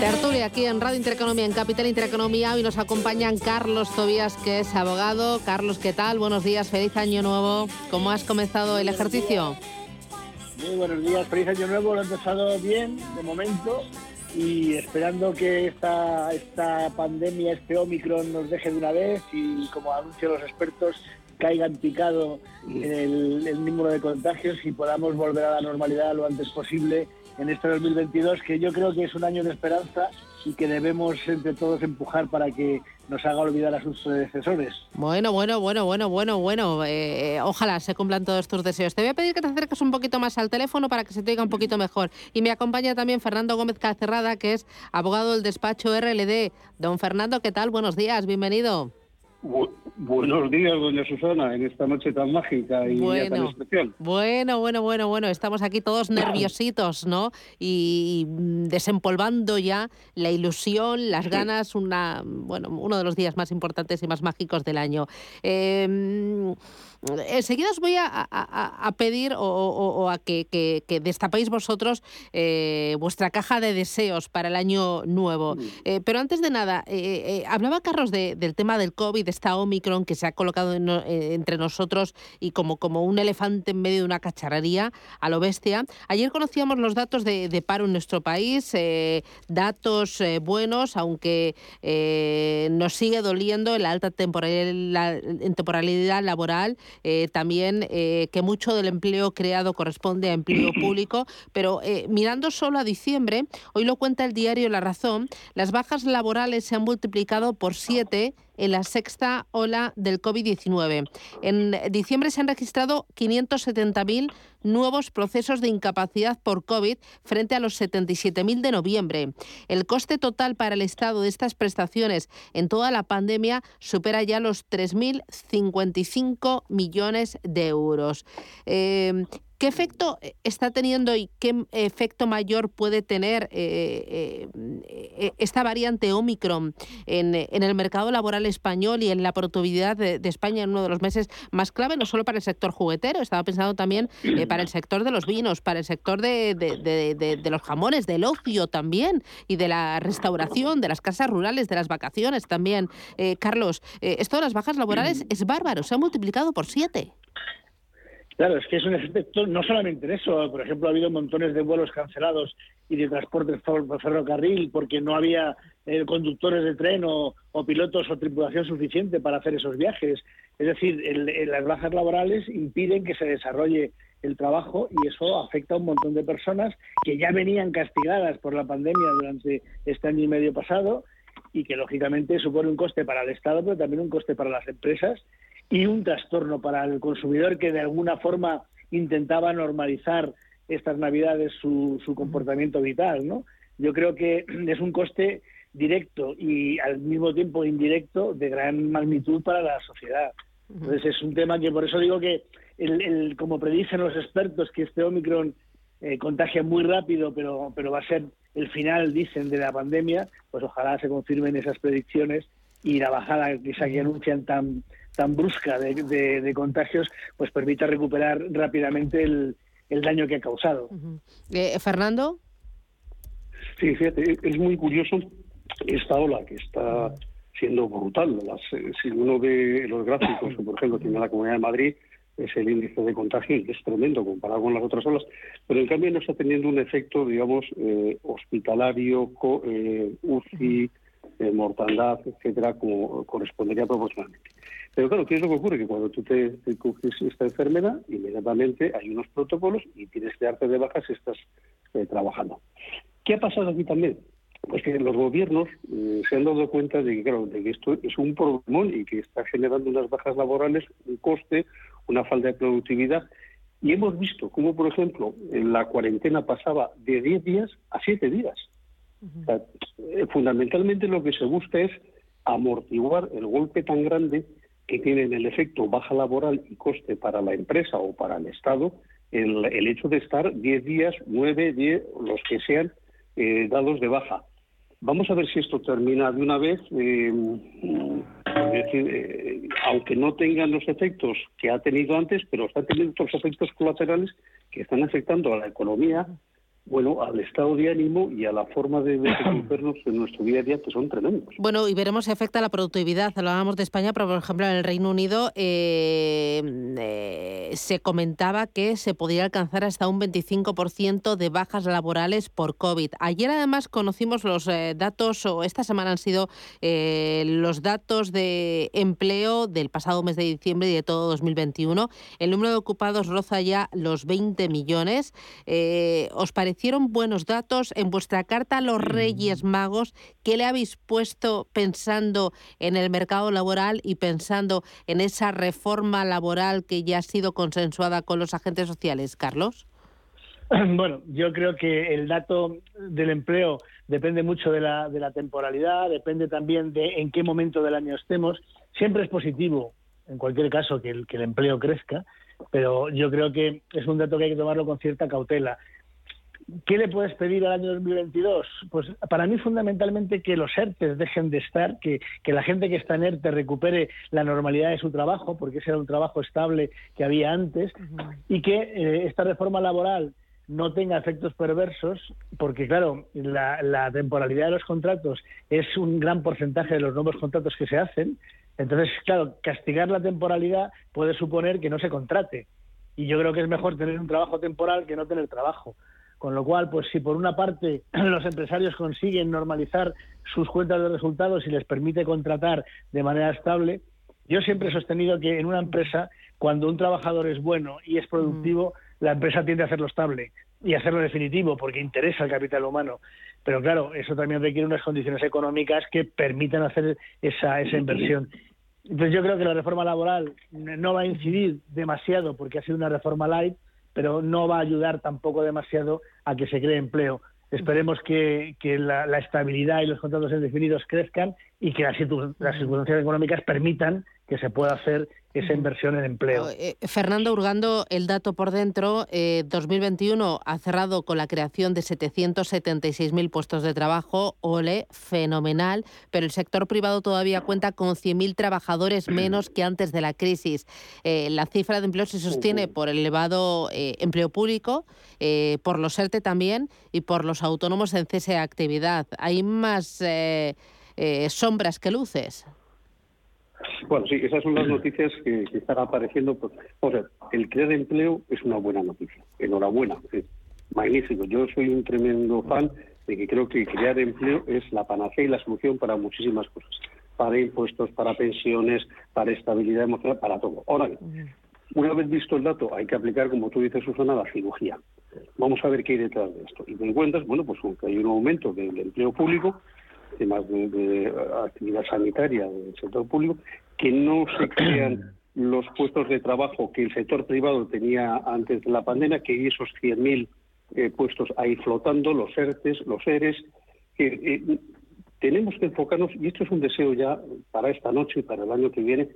Tertulia aquí en Radio Intereconomía, en Capital Intereconomía. Hoy nos acompañan Carlos Tobías, que es abogado. Carlos, ¿qué tal? Buenos días, feliz año nuevo. ¿Cómo has comenzado el ejercicio? Muy buenos días, feliz año nuevo, lo he empezado bien de momento y esperando que esta, esta pandemia, este Omicron nos deje de una vez y como anuncian los expertos, caigan picado el, el número de contagios y podamos volver a la normalidad lo antes posible en este 2022, que yo creo que es un año de esperanza y que debemos entre todos empujar para que nos haga olvidar a sus predecesores. Bueno, bueno, bueno, bueno, bueno, bueno. Eh, eh, ojalá se cumplan todos tus deseos. Te voy a pedir que te acerques un poquito más al teléfono para que se te oiga un poquito mejor. Y me acompaña también Fernando Gómez Calcerrada, que es abogado del despacho RLD. Don Fernando, ¿qué tal? Buenos días, bienvenido buenos días, doña Susana, en esta noche tan mágica y tan especial. Bueno, bueno, bueno, bueno, estamos aquí todos nerviositos, ¿no? Y desempolvando ya la ilusión, las ganas, una, bueno, uno de los días más importantes y más mágicos del año. Eh, Enseguida os voy a, pedir o, a que, destapéis vosotros eh, vuestra caja de deseos para el año nuevo. Mm. Eh, pero antes de nada, eh, hablaba Carlos del tema del COVID, de esta Omicron que se ha colocado entre nosotros y como, como un elefante en medio de una cacharrería a lo bestia. Ayer conocíamos los datos de, paro en nuestro país, datos buenos, aunque nos sigue doliendo la alta temporalidad, temporalidad laboral eh, también eh, que mucho del empleo creado corresponde a empleo público, pero eh, mirando solo a diciembre, hoy lo cuenta el diario La Razón, las bajas laborales se han multiplicado por siete en la sexta ola del COVID-19. En diciembre se han registrado 570.000 nuevos procesos de incapacidad por COVID frente a los 77.000 de noviembre. El coste total para el Estado de estas prestaciones en toda la pandemia supera ya los 3.055 millones de euros. Eh, ¿Qué efecto está teniendo y qué efecto mayor puede tener esta variante Omicron en, el mercado laboral español y en la productividad de, España en uno de los meses más clave, no solo para el sector juguetero, estaba pensando también para el sector de los vinos, para el sector de, de los jamones, del ocio también y de la restauración, de las casas rurales, de las vacaciones también. Eh, Carlos, eh, esto de las bajas laborales es bárbaro, se ha multiplicado por siete. Claro, es que es un efecto no solamente en eso. Por ejemplo, ha habido montones de vuelos cancelados y de transporte por ferrocarril porque no había eh, conductores de tren o, pilotos o tripulación suficiente para hacer esos viajes. Es decir, las bajas laborales impiden que se desarrolle el trabajo y eso afecta a un montón de personas que ya venían castigadas por la pandemia durante este año y medio pasado y que lógicamente supone un coste para el Estado, pero también un coste para las empresas y un trastorno para el consumidor que de alguna forma intentaba normalizar estas navidades su, su comportamiento vital, ¿no? Yo creo que es un coste directo y al mismo tiempo indirecto de gran magnitud para la sociedad. Entonces es un tema que por eso digo que el, como predicen los expertos que este Omicron eh, contagia muy rápido, pero, pero va a ser el final, dicen, de la pandemia, pues ojalá se confirmen esas predicciones y la bajada que se anuncian tan tan brusca de, contagios, pues permita recuperar rápidamente el, daño que ha causado. Eh, Fernando. Sí, fíjate, es muy curioso esta ola que está siendo brutal. Eh, si uno ve los gráficos, por ejemplo, tiene la Comunidad de Madrid, es el índice de contagio y es tremendo comparado con las otras olas, pero en cambio no está teniendo un efecto, digamos, eh, hospitalario, eh, UCI, eh, mortandad, etcétera, como correspondería proporcionalmente. Pero claro, ¿qué es lo que ocurre? Que cuando tú te, coges esta enfermedad, inmediatamente hay unos protocolos y tienes que darte de baja si estás trabajando. ¿Qué ha pasado aquí también? Pues que los gobiernos se han dado cuenta de que, claro, de que esto es un problema y que está generando unas bajas laborales, un coste, una falta de productividad. Y hemos visto cómo, por ejemplo, en la cuarentena pasaba de 10 días a 7 días. Eh, fundamentalmente lo que se busca es amortiguar el golpe tan grande que tiene en el efecto baja laboral y coste para la empresa o para el Estado el, hecho de estar 10 días, 9, 10, los que sean, eh, dados de baja. Vamos a ver si esto termina de una vez. Eh, eh, aunque no tengan los efectos que ha tenido antes, pero está teniendo otros efectos colaterales que están afectando a la economía bueno, al estado de ánimo y a la forma de desenvolvernos en nuestro día a día, que son tremendos. Bueno, y veremos si afecta a la productividad. Hablábamos de España, pero por ejemplo en el Reino Unido eh, eh, se comentaba que se podría alcanzar hasta un 25% de bajas laborales por COVID. Ayer además conocimos los eh, datos, o esta semana han sido los datos de empleo del pasado mes de diciembre y de todo 2021. El número de ocupados roza ya los 20 millones. ¿Os parece hicieron buenos datos? En vuestra carta a los Reyes mm. Magos, ¿qué le habéis puesto pensando en el mercado laboral y pensando en esa reforma laboral que ya ha sido consensuada con los agentes sociales, Carlos? Bueno, yo creo que el dato del empleo depende mucho de la, de la temporalidad, depende también de en qué momento del año estemos. Siempre es positivo, en cualquier caso, que el, que el empleo crezca, pero yo creo que es un dato que hay que tomarlo con cierta cautela. ¿Qué le puedes pedir al año 2022? Pues para mí fundamentalmente que los ERTE dejen de estar, que, la gente que está en ERTE recupere la normalidad de su trabajo, porque ese era un trabajo estable que había antes, y que eh, esta reforma laboral no tenga efectos perversos, porque claro, la, la, temporalidad de los contratos es un gran porcentaje de los nuevos contratos que se hacen. Entonces, claro, castigar la temporalidad puede suponer que no se contrate. Y yo creo que es mejor tener un trabajo temporal que no tener trabajo. Con lo cual, pues si por una parte los empresarios consiguen normalizar sus cuentas de resultados y les permite contratar de manera estable, yo siempre he sostenido que en una empresa, cuando un trabajador es bueno y es productivo, mm. la empresa tiende a hacerlo estable y hacerlo definitivo porque interesa el capital humano. Pero claro, eso también requiere unas condiciones económicas que permitan hacer esa, esa inversión. Entonces yo creo que la reforma laboral no va a incidir demasiado porque ha sido una reforma light, pero no va a ayudar tampoco demasiado a que se cree empleo. Esperemos que, la, estabilidad y los contratos indefinidos crezcan y que las, circunstancias económicas permitan que se pueda hacer esa inversión en empleo. Eh, Fernando Urgando, el dato por dentro, 2021 eh, ha cerrado con la creación de 776.000 puestos de trabajo, ole, fenomenal, pero el sector privado todavía cuenta con 100.000 trabajadores menos que antes de la crisis. Eh, la cifra de empleo se sostiene por el elevado empleo público, por los ERTE también y por los autónomos en cese de actividad. Hay más sombras que luces. Bueno, sí, esas son las noticias que, están apareciendo. O sea, el crear empleo es una buena noticia. Enhorabuena, magnífico. Yo soy un tremendo fan de que creo que crear empleo es la panacea y la solución para muchísimas cosas. Para impuestos, para pensiones, para estabilidad emocional, para todo. Ahora una vez visto el dato, hay que aplicar, como tú dices, Susana, la cirugía. Vamos a ver qué hay detrás de esto. Y te encuentras, bueno, pues que hay un aumento del empleo público, temas de, actividad sanitaria del sector público, que no se crean los puestos de trabajo que el sector privado tenía antes de la pandemia, que esos 100.000 eh, puestos ahí flotando, los ERTES, los ERES. Eh, tenemos que enfocarnos, y esto es un deseo ya para esta noche y para el año que viene,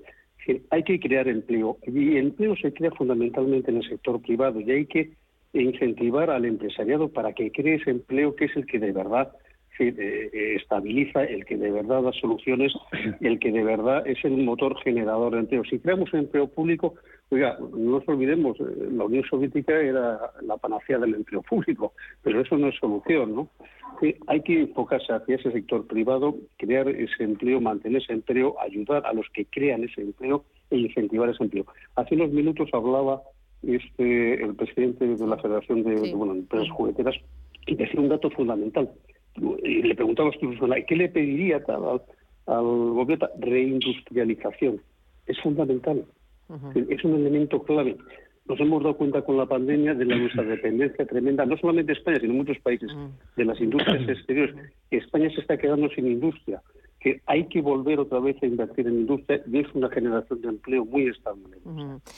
que hay que crear empleo. Y el empleo se crea fundamentalmente en el sector privado y hay que incentivar al empresariado para que cree ese empleo que es el que de verdad eh, eh, estabiliza, el que de verdad da soluciones, el que de verdad es el motor generador de empleo. Si creamos empleo público, oiga, no nos olvidemos, eh, la Unión Soviética era la panacea del empleo público, pero eso no es solución, ¿no? hay que enfocarse hacia ese sector privado, crear ese empleo, mantener ese empleo, ayudar a los que crean ese empleo e incentivar ese empleo. Hace unos minutos hablaba este el presidente de la Federación de, bueno, Empresas Jugueteras y decía un dato fundamental y le preguntamos ¿qué le pediría al, al gobierno? Reindustrialización. Es fundamental. Es un elemento clave. Nos hemos dado cuenta con la pandemia de la nuestra dependencia tremenda, no solamente de España, sino muchos países, de las industrias exteriores. España se está quedando sin industria que hay que volver otra vez a invertir en industria y es una generación de empleo muy estable.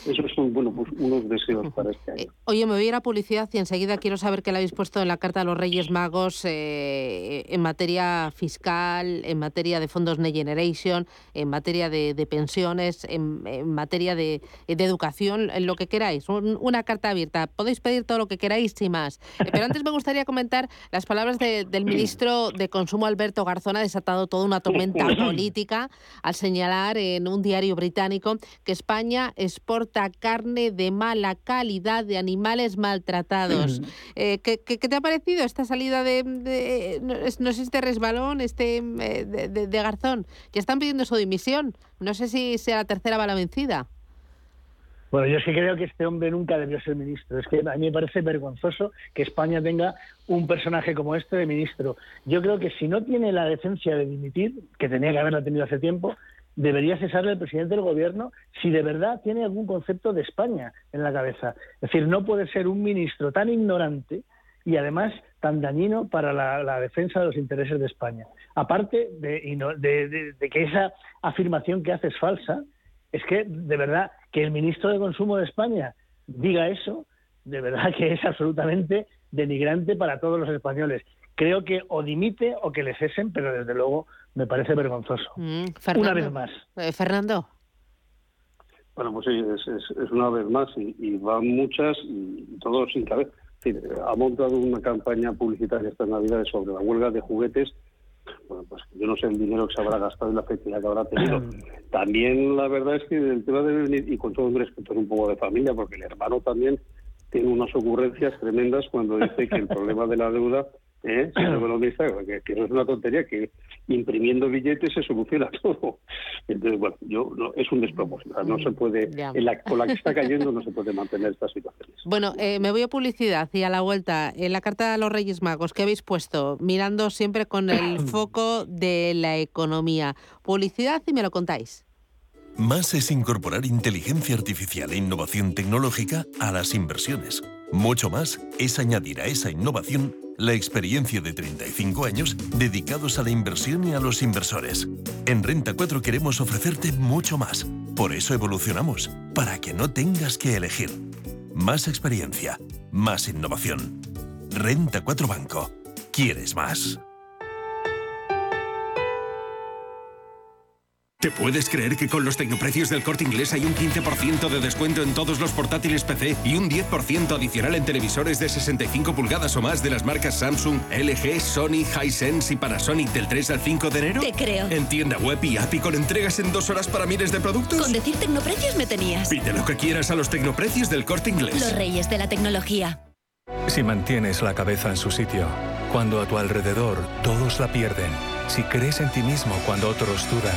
Esos son bueno, pues, unos deseos para este año. Eh, oye, me voy a ir a publicidad y enseguida quiero saber qué le habéis puesto en la Carta a los Reyes Magos eh, en materia fiscal, en materia de fondos Next Generation, en materia de, pensiones, en, materia de, educación, en lo que queráis. una carta abierta. Podéis pedir todo lo que queráis y más. Eh, pero antes me gustaría comentar las palabras del ministro de Consumo, Alberto Garzón, ha desatado toda una política al señalar en un diario británico que España exporta carne de mala calidad de animales maltratados. Eh, ¿qué, te ha parecido esta salida de, no, sé este resbalón, este eh, de, Garzón? Ya están pidiendo su dimisión. No sé si sea la tercera bala vencida. Bueno, yo es que creo que este hombre nunca debió ser ministro. Es que a mí me parece vergonzoso que España tenga un personaje como este de ministro. Yo creo que si no tiene la decencia de dimitir, que tenía que haberla tenido hace tiempo, debería cesarle el presidente del gobierno si de verdad tiene algún concepto de España en la cabeza. Es decir, no puede ser un ministro tan ignorante y además tan dañino para la, defensa de los intereses de España. Aparte de, de que esa afirmación que hace es falsa, es que de verdad que el ministro de Consumo de España diga eso, de verdad que es absolutamente denigrante para todos los españoles. Creo que o dimite o que le cesen, pero desde luego me parece vergonzoso. Mm, una vez más. Eh, Fernando. Bueno, pues sí, es, una vez más y, van muchas y todo sin cabeza. ha montado una campaña publicitaria esta Navidad sobre la huelga de juguetes bueno, pues yo no sé el dinero que se habrá gastado y la efectividad que habrá tenido. También la verdad es que el tema de venir, y con todo el respeto, es un poco de familia, porque el hermano también tiene unas ocurrencias tremendas cuando dice que el problema de la deuda ¿eh? que, que, no es una tontería, que imprimiendo billetes se soluciona todo. Entonces, bueno, yo es un despropósito. No se puede, en la, con la que está cayendo no se puede mantener estas situaciones. Bueno, eh, me voy a publicidad y a la vuelta, en la carta de los Reyes Magos, que habéis puesto? Mirando siempre con el foco de la economía. Publicidad y me lo contáis. Más es incorporar inteligencia artificial e innovación tecnológica a las inversiones. Mucho más es añadir a esa innovación la experiencia de 35 años dedicados a la inversión y a los inversores. En Renta 4 queremos ofrecerte mucho más. Por eso evolucionamos, para que no tengas que elegir. Más experiencia, más innovación. Renta 4 Banco. ¿Quieres más? ¿Te puedes creer que con los tecnoprecios del corte inglés hay un 15% de descuento en todos los portátiles PC y un 10% adicional en televisores de 65 pulgadas o más de las marcas Samsung, LG, Sony, Hisense y Panasonic del 3 al 5 de enero? Te creo. En tienda web y app y con entregas en dos horas para miles de productos. Con decir tecnoprecios me tenías. Pide lo que quieras a los tecnoprecios del corte inglés. Los reyes de la tecnología. Si mantienes la cabeza en su sitio, cuando a tu alrededor todos la pierden, si crees en ti mismo cuando otros dudan,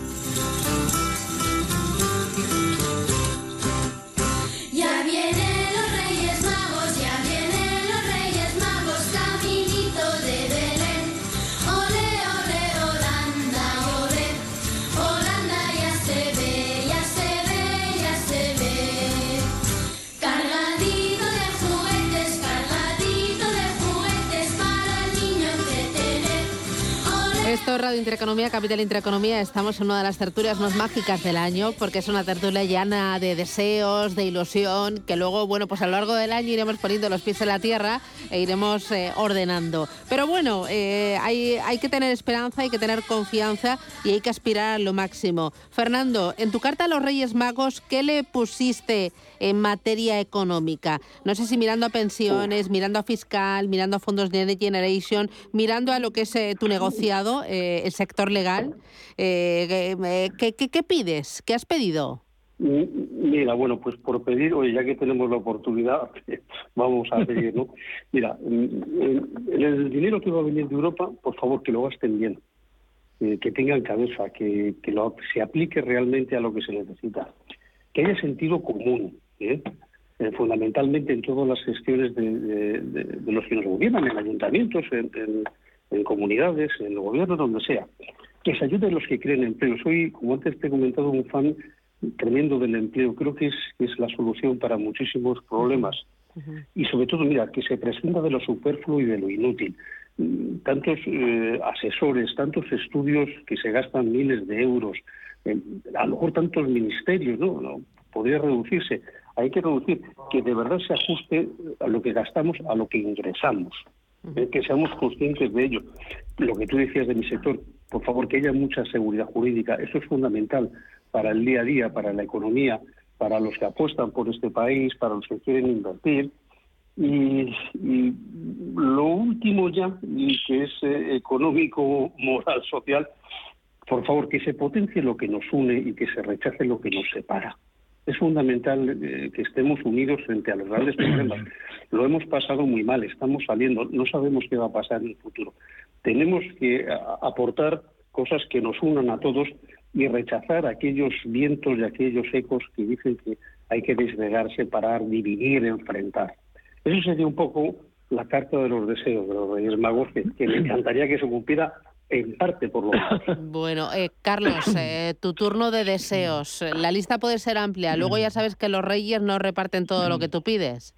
Esto es Radio Intereconomía, Capital Intereconomía. Estamos en una de las tertulias más mágicas del año porque es una tertulia llena de deseos, de ilusión, que luego, bueno, pues a lo largo del año iremos poniendo los pies en la tierra e iremos eh, ordenando. Pero bueno, eh, hay, hay que tener esperanza, hay que tener confianza y hay que aspirar a lo máximo. Fernando, en tu carta a los Reyes Magos, ¿qué le pusiste en materia económica? No sé si mirando a pensiones, mirando a fiscal, mirando a fondos de Next Generation, mirando a lo que es eh, tu negociado, eh, el sector legal. eh, eh, ¿qué, qué, qué pides? ¿Qué has pedido? Mira, bueno, pues por pedir, oye, ya que tenemos la oportunidad, vamos a pedir, ¿no? Mira, el, dinero que va a venir de Europa, por favor, que lo gasten bien, que tengan cabeza, que, que lo, se aplique realmente a lo que se necesita, que haya sentido común, ¿eh? Eh, fundamentalmente en todas las gestiones de, de- de- de los que nos gobiernan, en ayuntamientos, en, en- en comunidades, en el gobierno, donde sea. Que se ayuden los que creen empleo. Soy, como antes te he comentado, un fan tremendo del empleo. Creo que es, es la solución para muchísimos problemas. Y sobre todo, mira, que se prescinda de lo superfluo y de lo inútil. Tantos eh, asesores, tantos estudios que se gastan miles de euros, eh, a lo mejor tantos ministerios, ¿no? no podría reducirse. Hay que reducir que de verdad se ajuste a lo que gastamos, a lo que ingresamos. Eh, que seamos conscientes de ello. Lo que tú decías de mi sector, por favor, que haya mucha seguridad jurídica. Eso es fundamental para el día a día, para la economía, para los que apuestan por este país, para los que quieren invertir. Y, y lo último ya, y que es eh, económico, moral, social, por favor, que se potencie lo que nos une y que se rechace lo que nos separa. Es fundamental eh, que estemos unidos frente a los grandes problemas. Lo hemos pasado muy mal, estamos saliendo, no sabemos qué va a pasar en el futuro. Tenemos que a- aportar cosas que nos unan a todos y rechazar aquellos vientos y aquellos ecos que dicen que hay que desregar, separar, dividir, enfrentar. Eso sería un poco la carta de los deseos de los Reyes Magos, que, que me encantaría que se cumpliera en parte por lo menos. Bueno, eh, Carlos, eh, tu turno de deseos. La lista puede ser amplia. Luego ya sabes que los reyes no reparten todo lo que tú pides.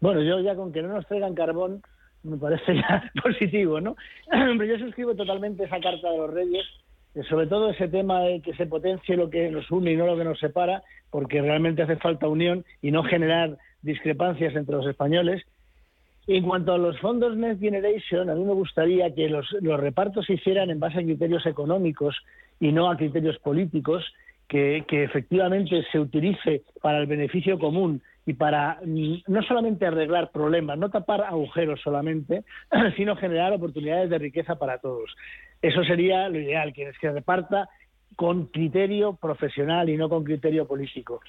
Bueno, yo ya con que no nos traigan carbón me parece ya positivo, ¿no? Pero yo suscribo totalmente esa carta de los Reyes, eh, sobre todo ese tema de que se potencie lo que nos une y no lo que nos separa, porque realmente hace falta unión y no generar discrepancias entre los españoles. En cuanto a los fondos Next Generation, a mí me gustaría que los, repartos se hicieran en base a criterios económicos y no a criterios políticos, que, que efectivamente se utilice para el beneficio común y para mm, no solamente arreglar problemas, no tapar agujeros solamente, sino generar oportunidades de riqueza para todos. Eso sería lo ideal, que se reparta con criterio profesional y no con criterio político.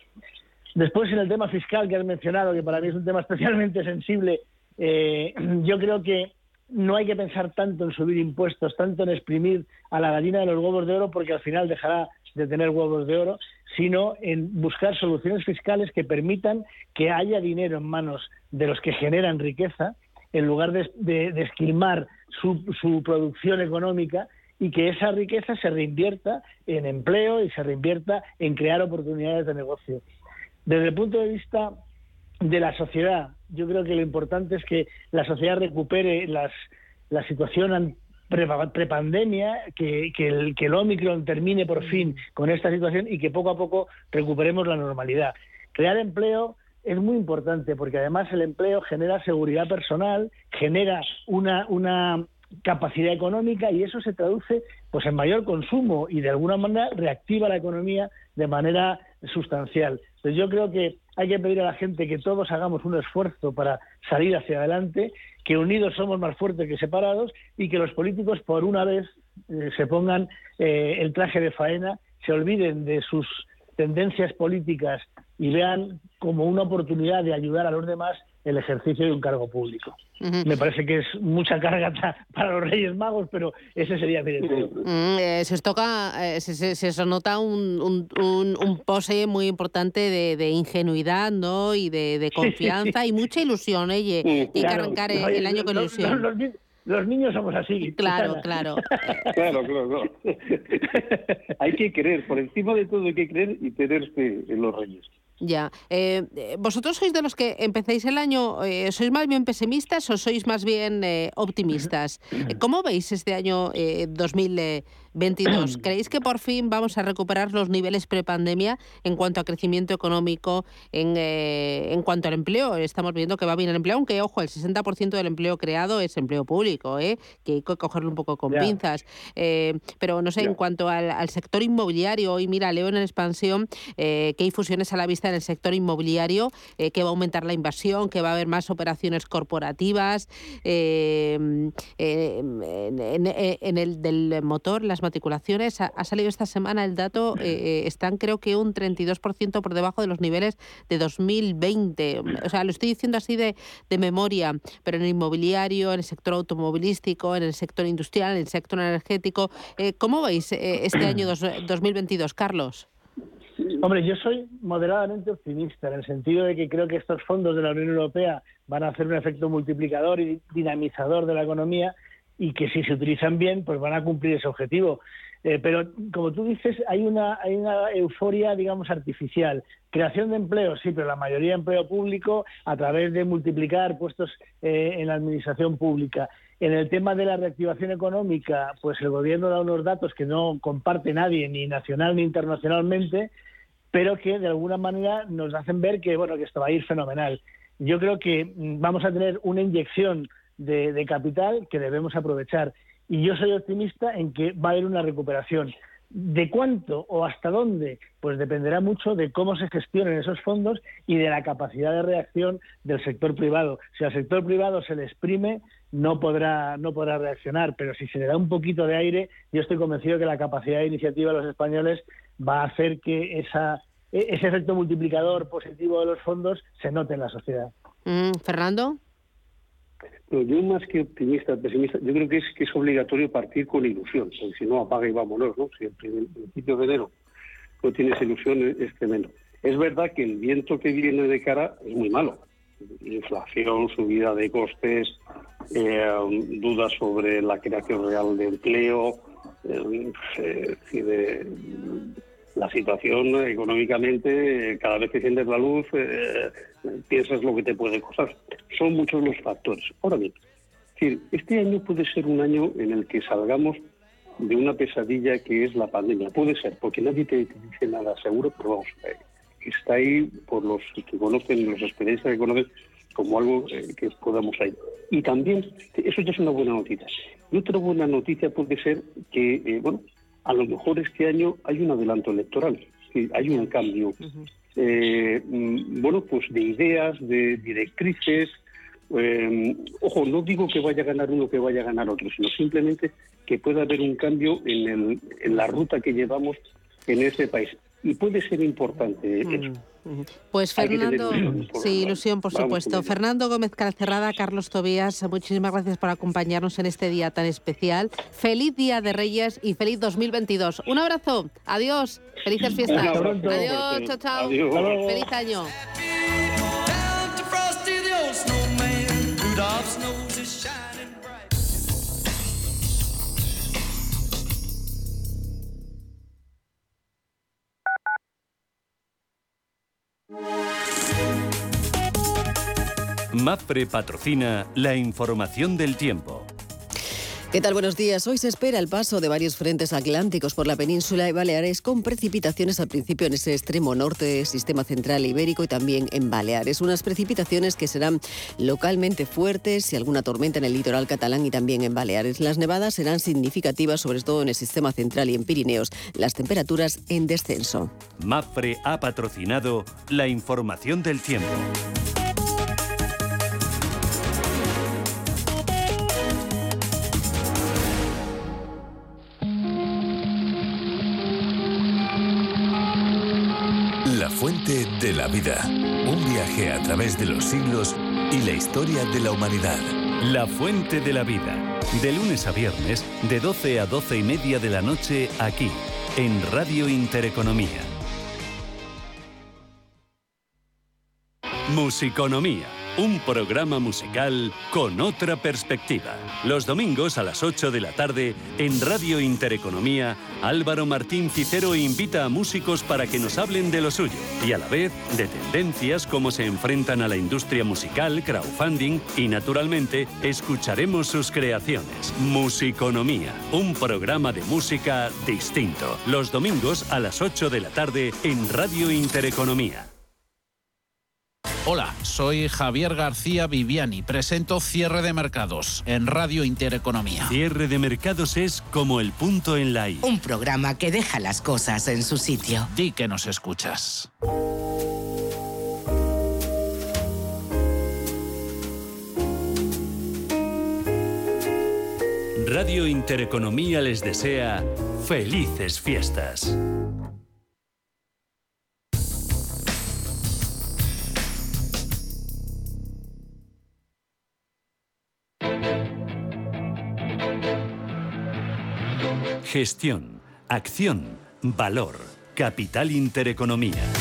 Después, en el tema fiscal que has mencionado, que para mí es un tema especialmente sensible, eh, yo creo que no hay que pensar tanto en subir impuestos, tanto en exprimir a la gallina de los huevos de oro, porque al final dejará de tener huevos de oro, sino en buscar soluciones fiscales que permitan que haya dinero en manos de los que generan riqueza, en lugar de, de- de esquilmar su, su producción económica y que esa riqueza se reinvierta en empleo y se reinvierta en crear oportunidades de negocio. Desde el punto de vista de la sociedad. Yo creo que lo importante es que la sociedad recupere las, la situación an- pre- prepandemia, que, que, el, que el Omicron termine por fin con esta situación y que poco a poco recuperemos la normalidad. Crear empleo es muy importante porque además el empleo genera seguridad personal, genera una, una capacidad económica y eso se traduce pues en mayor consumo y de alguna manera reactiva la economía de manera sustancial. Entonces yo creo que hay que pedir a la gente que todos hagamos un esfuerzo para salir hacia adelante, que unidos somos más fuertes que separados y que los políticos por una vez eh, se pongan eh, el traje de faena, se olviden de sus tendencias políticas y vean como una oportunidad de ayudar a los demás el ejercicio de un cargo público. Me parece que es mucha carga para los Reyes Magos, pero ese sería mi deseo. Mm, eh, se, os toca, eh, se, se, se os nota un, un, un, un pose muy importante de, de ingenuidad ¿no? y de, de sí, confianza sí. y mucha ilusión. ¿eh? Y, que arrancar el, año con ilusión. los- los- los niños somos así. Claro, claro. Claro, claro, claro. hay que creer, por encima de todo hay que creer y tener fe en los reyes. Ya. Eh, eh, ¿Vosotros sois de los que empezáis el año, eh, sois más bien pesimistas o sois más bien eh, optimistas? ¿Cómo veis este año eh, 2022? ¿Creéis que por fin vamos a recuperar los niveles prepandemia en cuanto a crecimiento económico, en, eh, en cuanto al empleo? Estamos viendo que va bien el empleo, aunque, ojo, el 60% del empleo creado es empleo público, ¿eh? que hay que cogerlo un poco con Ya. pinzas. Eh, pero no sé, en cuanto al, al sector inmobiliario, hoy mira, leo en expansión eh, que hay fusiones a la vista en el sector inmobiliario, eh, que va a aumentar la inversión, que va a haber más operaciones corporativas. eh, en, el del motor, las matriculaciones, ha, salido esta semana el dato, eh, están creo que un 32% por debajo de los niveles de 2020. O sea, lo estoy diciendo así de, de memoria, pero en el inmobiliario, en el sector automovilístico, en el sector industrial, en el sector energético. ¿Cómo veis este año dos- 2022, Carlos? Hombre, yo soy moderadamente optimista en el sentido de que creo que estos fondos de la Unión Europea van a hacer un efecto multiplicador y dinamizador de la economía y que si se utilizan bien, pues van a cumplir ese objetivo. Eh, pero como tú dices, hay una, hay una euforia, digamos, artificial. Creación de empleo, sí, pero la mayoría de empleo público a través de multiplicar puestos eh, en la administración pública. En el tema de la reactivación económica, pues el gobierno da unos datos que no comparte nadie, ni nacional ni internacionalmente, pero que de alguna manera nos hacen ver que bueno que esto va a ir fenomenal. Yo creo que mm, vamos a tener una inyección de, de capital que debemos aprovechar y yo soy optimista en que va a haber una recuperación. ¿De cuánto o hasta dónde? Pues dependerá mucho de cómo se gestionen esos fondos y de la capacidad de reacción del sector privado. Si al sector privado se le exprime, no podrá, no podrá reaccionar, pero si se le da un poquito de aire, yo estoy convencido que la capacidad de iniciativa de los españoles va a hacer que esa, e- ese efecto multiplicador positivo de los fondos se note en la sociedad. Mm, Fernando. Pero yo más que optimista, pesimista, yo creo que es que es obligatorio partir con ilusión, porque si no apaga y vámonos, ¿no? Si el prin- principio de enero no tienes ilusión es, es tremendo. Es verdad que el viento que viene de cara es muy malo. Inflación, subida de costes, eh, dudas sobre la creación real de empleo, eh, eh, la situación económicamente, cada vez que sientes la luz, eh, piensas lo que te puede costar. Son muchos los factores. Ahora bien, este año puede ser un año en el que salgamos de una pesadilla que es la pandemia. Puede ser, porque nadie te dice nada seguro, pero vamos, está ahí por los que conocen, los experiencias que conocen, como algo eh, que podamos ir. Y también, eso ya es una buena noticia. Y otra buena noticia puede ser que, eh, bueno, a lo mejor este año hay un adelanto electoral, que hay un cambio, eh, mm, bueno, pues de ideas, de directrices. eh, ojo, no digo que vaya a ganar uno, que vaya a ganar otro, sino simplemente que pueda haber un cambio en, el, en la ruta que llevamos en este país. Y puede ser importante eso. Pues Hay que tener Fernando, sí, ilusión, por vamos supuesto. Fernando Gómez Calcerrada, Carlos Tobías, muchísimas gracias por acompañarnos en este día tan especial. Feliz Día de Reyes y feliz 2022. Un abrazo, adiós, felices fiestas. Un abrazo Adiós, chao, chao. Adiós. Hasta luego. Feliz año. MAPFRE patrocina la información del tiempo. ¿Qué tal? Buenos días. Hoy se espera el paso de varios frentes atlánticos por la península y Baleares con precipitaciones al principio en ese extremo norte, sistema central ibérico y también en Baleares. Unas precipitaciones que serán localmente fuertes y alguna tormenta en el litoral catalán y también en Baleares. Las nevadas serán significativas, sobre todo en el sistema central y en Pirineos. Las temperaturas en descenso. MAPFRE ha patrocinado la información del tiempo. De la vida. Un viaje a través de los siglos y la historia de la humanidad. La Fuente de la Vida. De lunes a viernes, de 12 a 12 y media de la noche, aquí, en Radio Intereconomía. Musiconomía. Un programa musical con otra perspectiva. Los domingos a las 8 de la tarde, en Radio Intereconomía, Álvaro Martín Cicero invita a músicos para que nos hablen de lo suyo y a la vez de tendencias, cómo se enfrentan a la industria musical, crowdfunding y, naturalmente, escucharemos sus creaciones. Musiconomía, un programa de música distinto. Los domingos a las 8 de la tarde en Radio Intereconomía. Hola, soy Javier García Viviani. Presento Cierre de Mercados en Radio Intereconomía. Cierre de mercados es como el punto en la I. Un programa que deja las cosas en su sitio. Di que nos escuchas. Radio Intereconomía les desea felices fiestas. Gestión, acción, valor, capital intereconomía.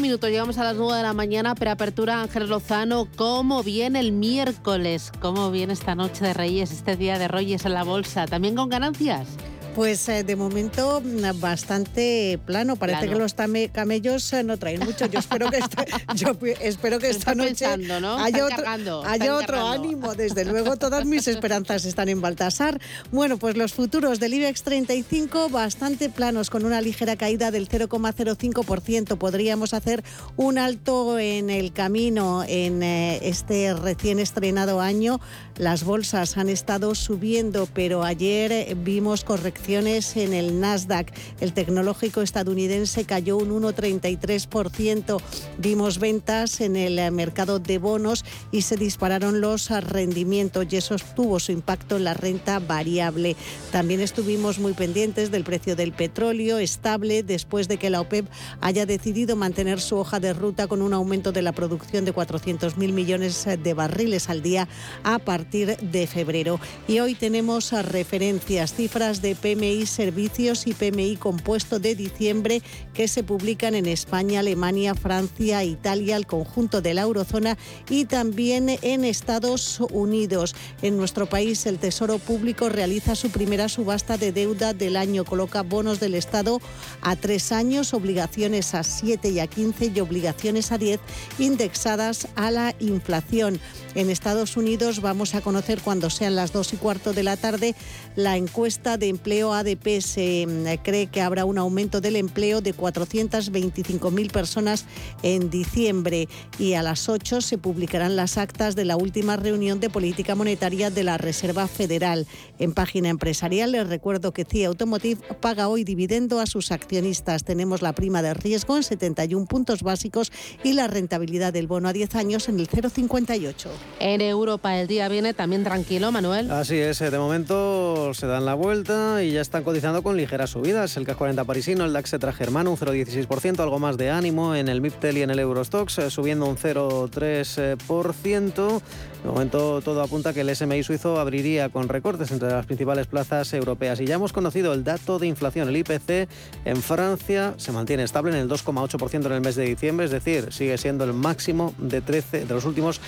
Minutos, llegamos a las nueve de la mañana, preapertura Ángel Lozano. ¿Cómo viene el miércoles? ¿Cómo viene esta noche de Reyes, este día de Reyes en la bolsa? ¿También con ganancias? Pues eh, de momento mm, bastante plano. Parece Plano. que los tame- camellos eh, no traen mucho. Yo espero que esta, yo pi- espero que Lo esta noche pensando, ¿no? haya otro, haya otro ánimo. Desde luego todas mis esperanzas están en Baltasar. Bueno, pues los futuros del IBEX 35 bastante planos con una ligera caída del 0,05%. Podríamos hacer un alto en el camino en eh, este recién estrenado año. Las bolsas han estado subiendo, pero ayer vimos correcciones en el Nasdaq. El tecnológico estadounidense cayó un 1,33%. Vimos ventas en el eh, mercado de bonos y se dispararon los eh, rendimientos y eso tuvo su impacto en la renta variable. También estuvimos muy pendientes del precio del petróleo estable después de que la OPEP haya decidido mantener su hoja de ruta con un aumento de la producción de 400.000 millones de barriles al día a partir de febrero. Y hoy tenemos referencias, cifras de PMI servicios y PMI compuesto de diciembre que se publican en España, Alemania, Francia, Italia, el conjunto de la eurozona y también en Estados Unidos. En nuestro país el Tesoro Público realiza su primera subasta de deuda del año, coloca bonos del Estado a tres años, obligaciones a siete y a 15 y obligaciones a 10 indexadas a la inflación. En Estados Unidos vamos a conocer cuando sean las dos y cuarto de la tarde la encuesta de empleo ADP. Se mm, cree que habrá un aumento del empleo de 425.000 personas en diciembre y a las 8 se publicarán las actas de la última reunión de política monetaria de la Reserva Federal. En página empresarial les recuerdo que CIA Automotive paga hoy dividendo a sus accionistas. Tenemos la prima de riesgo en 71 puntos básicos y la rentabilidad del bono a 10 años en el 0,58. En Europa el día viene también tranquilo, Manuel. Así es, eh, de momento se dan la vuelta y ya están cotizando con ligeras subidas. El CAC 40 parisino, el DAX Tra germano un 0,16%, algo más de ánimo en el MIPTEL y en el Eurostox, eh, subiendo un 0,3%. De momento todo apunta que el SMI suizo abriría con recortes entre las principales plazas europeas. Y ya hemos conocido el dato de inflación, el IPC en Francia se mantiene estable en el 2,8% en el mes de diciembre, es decir, sigue siendo el máximo de 13 de los últimos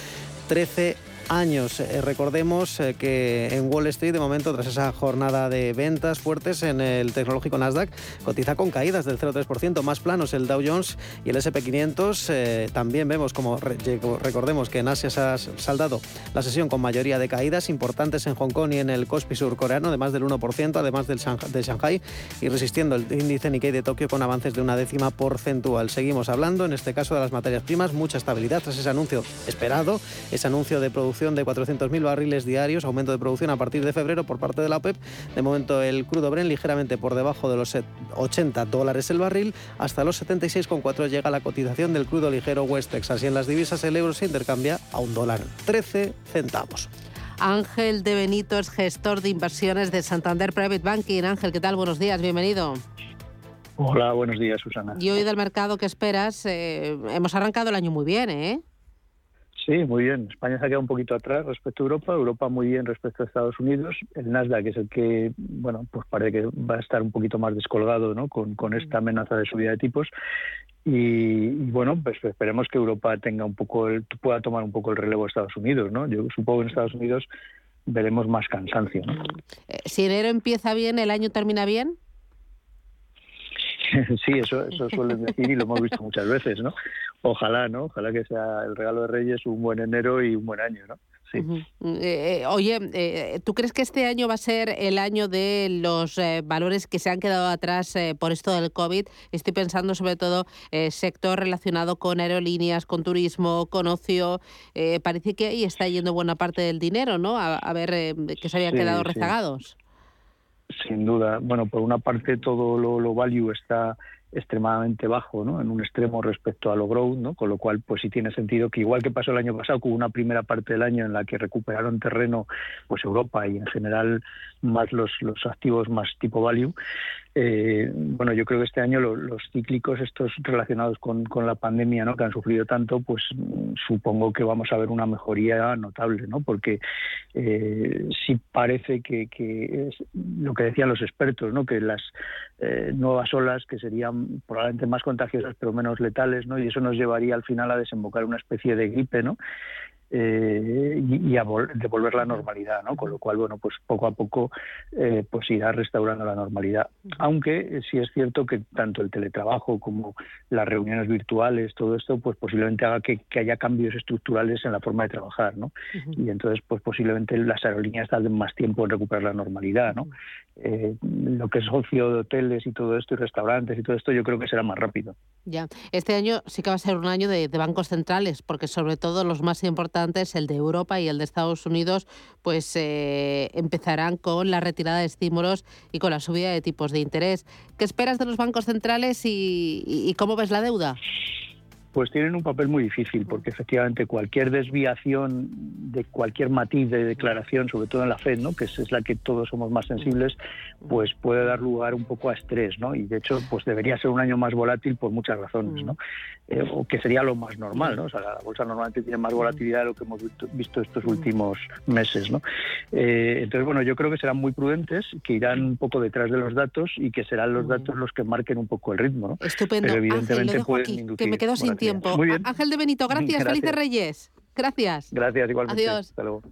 13 años. Eh, recordemos eh, que en Wall Street, de momento, tras esa jornada de ventas fuertes en el tecnológico Nasdaq, cotiza con caídas del 0,3%, más planos el Dow Jones y el SP500. Eh, también vemos como, recordemos que en Asia se ha saldado la sesión con mayoría de caídas importantes en Hong Kong y en el Kospi surcoreano de más del 1%, además del de Shanghai, y resistiendo el índice Nikkei de Tokio con avances de una décima porcentual. Seguimos hablando, en este caso, de las materias primas, mucha estabilidad tras ese anuncio esperado, ese anuncio de producción de 400.000 barriles diarios, aumento de producción a partir de febrero por parte de la OPEP. De momento el crudo Brent ligeramente por debajo de los 80 dólares el barril, hasta los 76,4 llega la cotización del crudo ligero West Texas y en las divisas el euro se intercambia a un dólar 13 centavos. Ángel de Benito es gestor de inversiones de Santander Private Banking. Ángel, ¿qué tal? Buenos días, bienvenido. Hola, buenos días, Susana. Y hoy del mercado, ¿qué esperas? Eh, hemos arrancado el año muy bien, ¿eh? Sí, muy bien. España se ha quedado un poquito atrás respecto a Europa, Europa muy bien respecto a Estados Unidos. El Nasdaq es el que, bueno, pues parece que va a estar un poquito más descolgado, ¿no? Con, con esta amenaza de subida de tipos. Y, bueno, pues esperemos que Europa tenga un poco, el, pueda tomar un poco el relevo de Estados Unidos, ¿no? Yo supongo que en Estados Unidos veremos más cansancio, ¿no? Eh, si enero empieza bien, ¿el año termina bien? Sí, eso, eso suelen decir y lo hemos visto muchas veces, ¿no? Ojalá, ¿no? Ojalá que sea el regalo de Reyes un buen enero y un buen año, ¿no? Sí. Eh, eh, oye, eh, ¿tú crees que este año va a ser el año de los valores que se han quedado atrás por esto del COVID? Estoy pensando sobre todo sector relacionado con aerolíneas, con turismo, con ocio. parece que ahí está yendo buena parte del dinero, ¿no? A, ver que se habían quedado rezagados. Sin duda. Bueno, por una parte todo lo, lo value está extremadamente bajo, ¿no? En un extremo respecto a lo growth, ¿no? Con lo cual, pues sí tiene sentido que igual que pasó el año pasado, hubo una primera parte del año en la que recuperaron terreno, pues Europa y en general más los, los activos más tipo value, eh, bueno, yo creo que este año los cíclicos estos relacionados con, la pandemia, ¿no? Que han sufrido tanto, pues supongo que vamos a ver una mejoría notable, ¿no? Porque eh, sí parece que, que es lo que decían los expertos, ¿no? Que las eh, nuevas olas que serían probablemente más contagiosas pero menos letales, ¿no? Y eso nos llevaría al final a desembocar una especie de gripe, ¿no? Eh, y, a devolver la normalidad, ¿no? Con lo cual, bueno, pues poco a poco eh, pues irá restaurando la normalidad. Aunque eh, sí es cierto que tanto el teletrabajo como las reuniones virtuales, todo esto, pues posiblemente haga que, haya cambios estructurales en la forma de trabajar, ¿no? Y entonces, pues posiblemente las aerolíneas tarden más tiempo en recuperar la normalidad, ¿no? Eh, lo que es ocio de hoteles y todo esto y restaurantes y todo esto, yo creo que será más rápido. Ya, este año sí que va a ser un año de, de bancos centrales, porque sobre todo los más importantes el de Europa y el de Estados Unidos, pues eh, empezarán con la retirada de estímulos y con la subida de tipos de interés. ¿Qué esperas de los bancos centrales y cómo ves la deuda? Pues tienen un papel muy difícil, porque efectivamente cualquier desviación de cualquier matiz de declaración, sobre todo en la Fed, ¿no? que es, la que todos somos más sensibles, pues puede dar lugar un poco a estrés, ¿no? Y de hecho, pues debería ser un año más volátil por muchas razones, ¿no? Eh, o que sería lo más normal, ¿no? O sea, la bolsa normalmente tiene más volatilidad de lo que hemos visto, estos últimos meses, ¿no? Eh, entonces, bueno, yo creo que serán muy prudentes, que irán un poco detrás de los datos y que serán los datos los que marquen un poco el ritmo, ¿no? Estupendo. Pero evidentemente Ángel, que me quedo sin tiempo. Ángel de Benito, gracias. Felices Reyes. Gracias. Gracias, igualmente. Adiós. Hasta luego.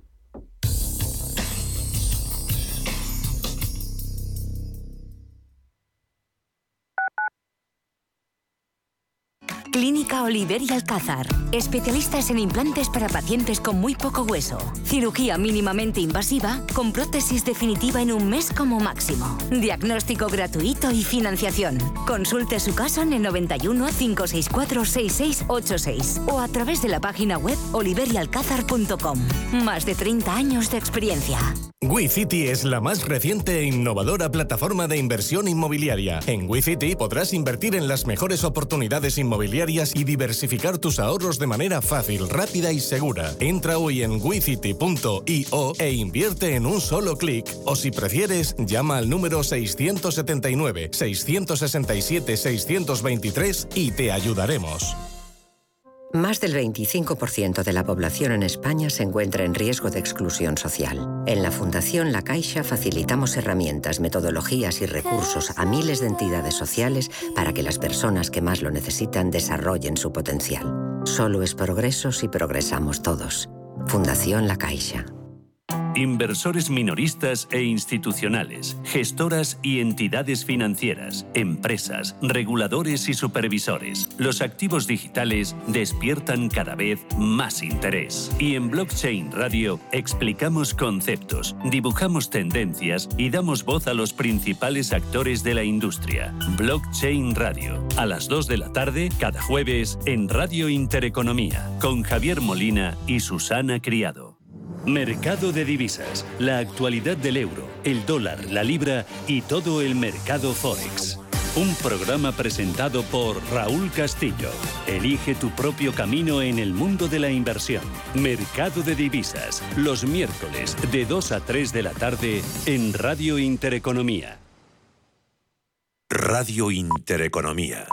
Clínica Oliver y Alcázar. Especialistas en implantes para pacientes con muy poco hueso. Cirugía mínimamente invasiva con prótesis definitiva en un mes como máximo. Diagnóstico gratuito y financiación. Consulte su caso en el 91 564 6686 o a través de la página web oliverialcázar.com. Más de 30 años de experiencia. WeCity es la más reciente e innovadora plataforma de inversión inmobiliaria. En WeCity podrás invertir en las mejores oportunidades inmobiliarias y diversificar tus ahorros de manera fácil, rápida y segura. Entra hoy en wicity.io e invierte en un solo clic. O si prefieres, llama al número 679 667 623 y te ayudaremos. Más del 25% de la población en España se encuentra en riesgo de exclusión social. En la Fundación La Caixa facilitamos herramientas, metodologías y recursos a miles de entidades sociales para que las personas que más lo necesitan desarrollen su potencial. Solo es progreso si progresamos todos. Fundación La Caixa. Inversores minoristas e institucionales, gestoras y entidades financieras, empresas, reguladores y supervisores. Los activos digitales despiertan cada vez más interés. Y en Blockchain Radio explicamos conceptos, dibujamos tendencias y damos voz a los principales actores de la industria. Blockchain Radio, a las 2 de la tarde, cada jueves, en Radio Intereconomía, con Javier Molina y Susana Criado. Mercado de divisas, la actualidad del euro, el dólar, la libra y todo el mercado forex. Un programa presentado por Raúl Castillo. Elige tu propio camino en el mundo de la inversión. Mercado de divisas, los miércoles de 2 a 3 de la tarde en Radio Intereconomía. Radio Intereconomía.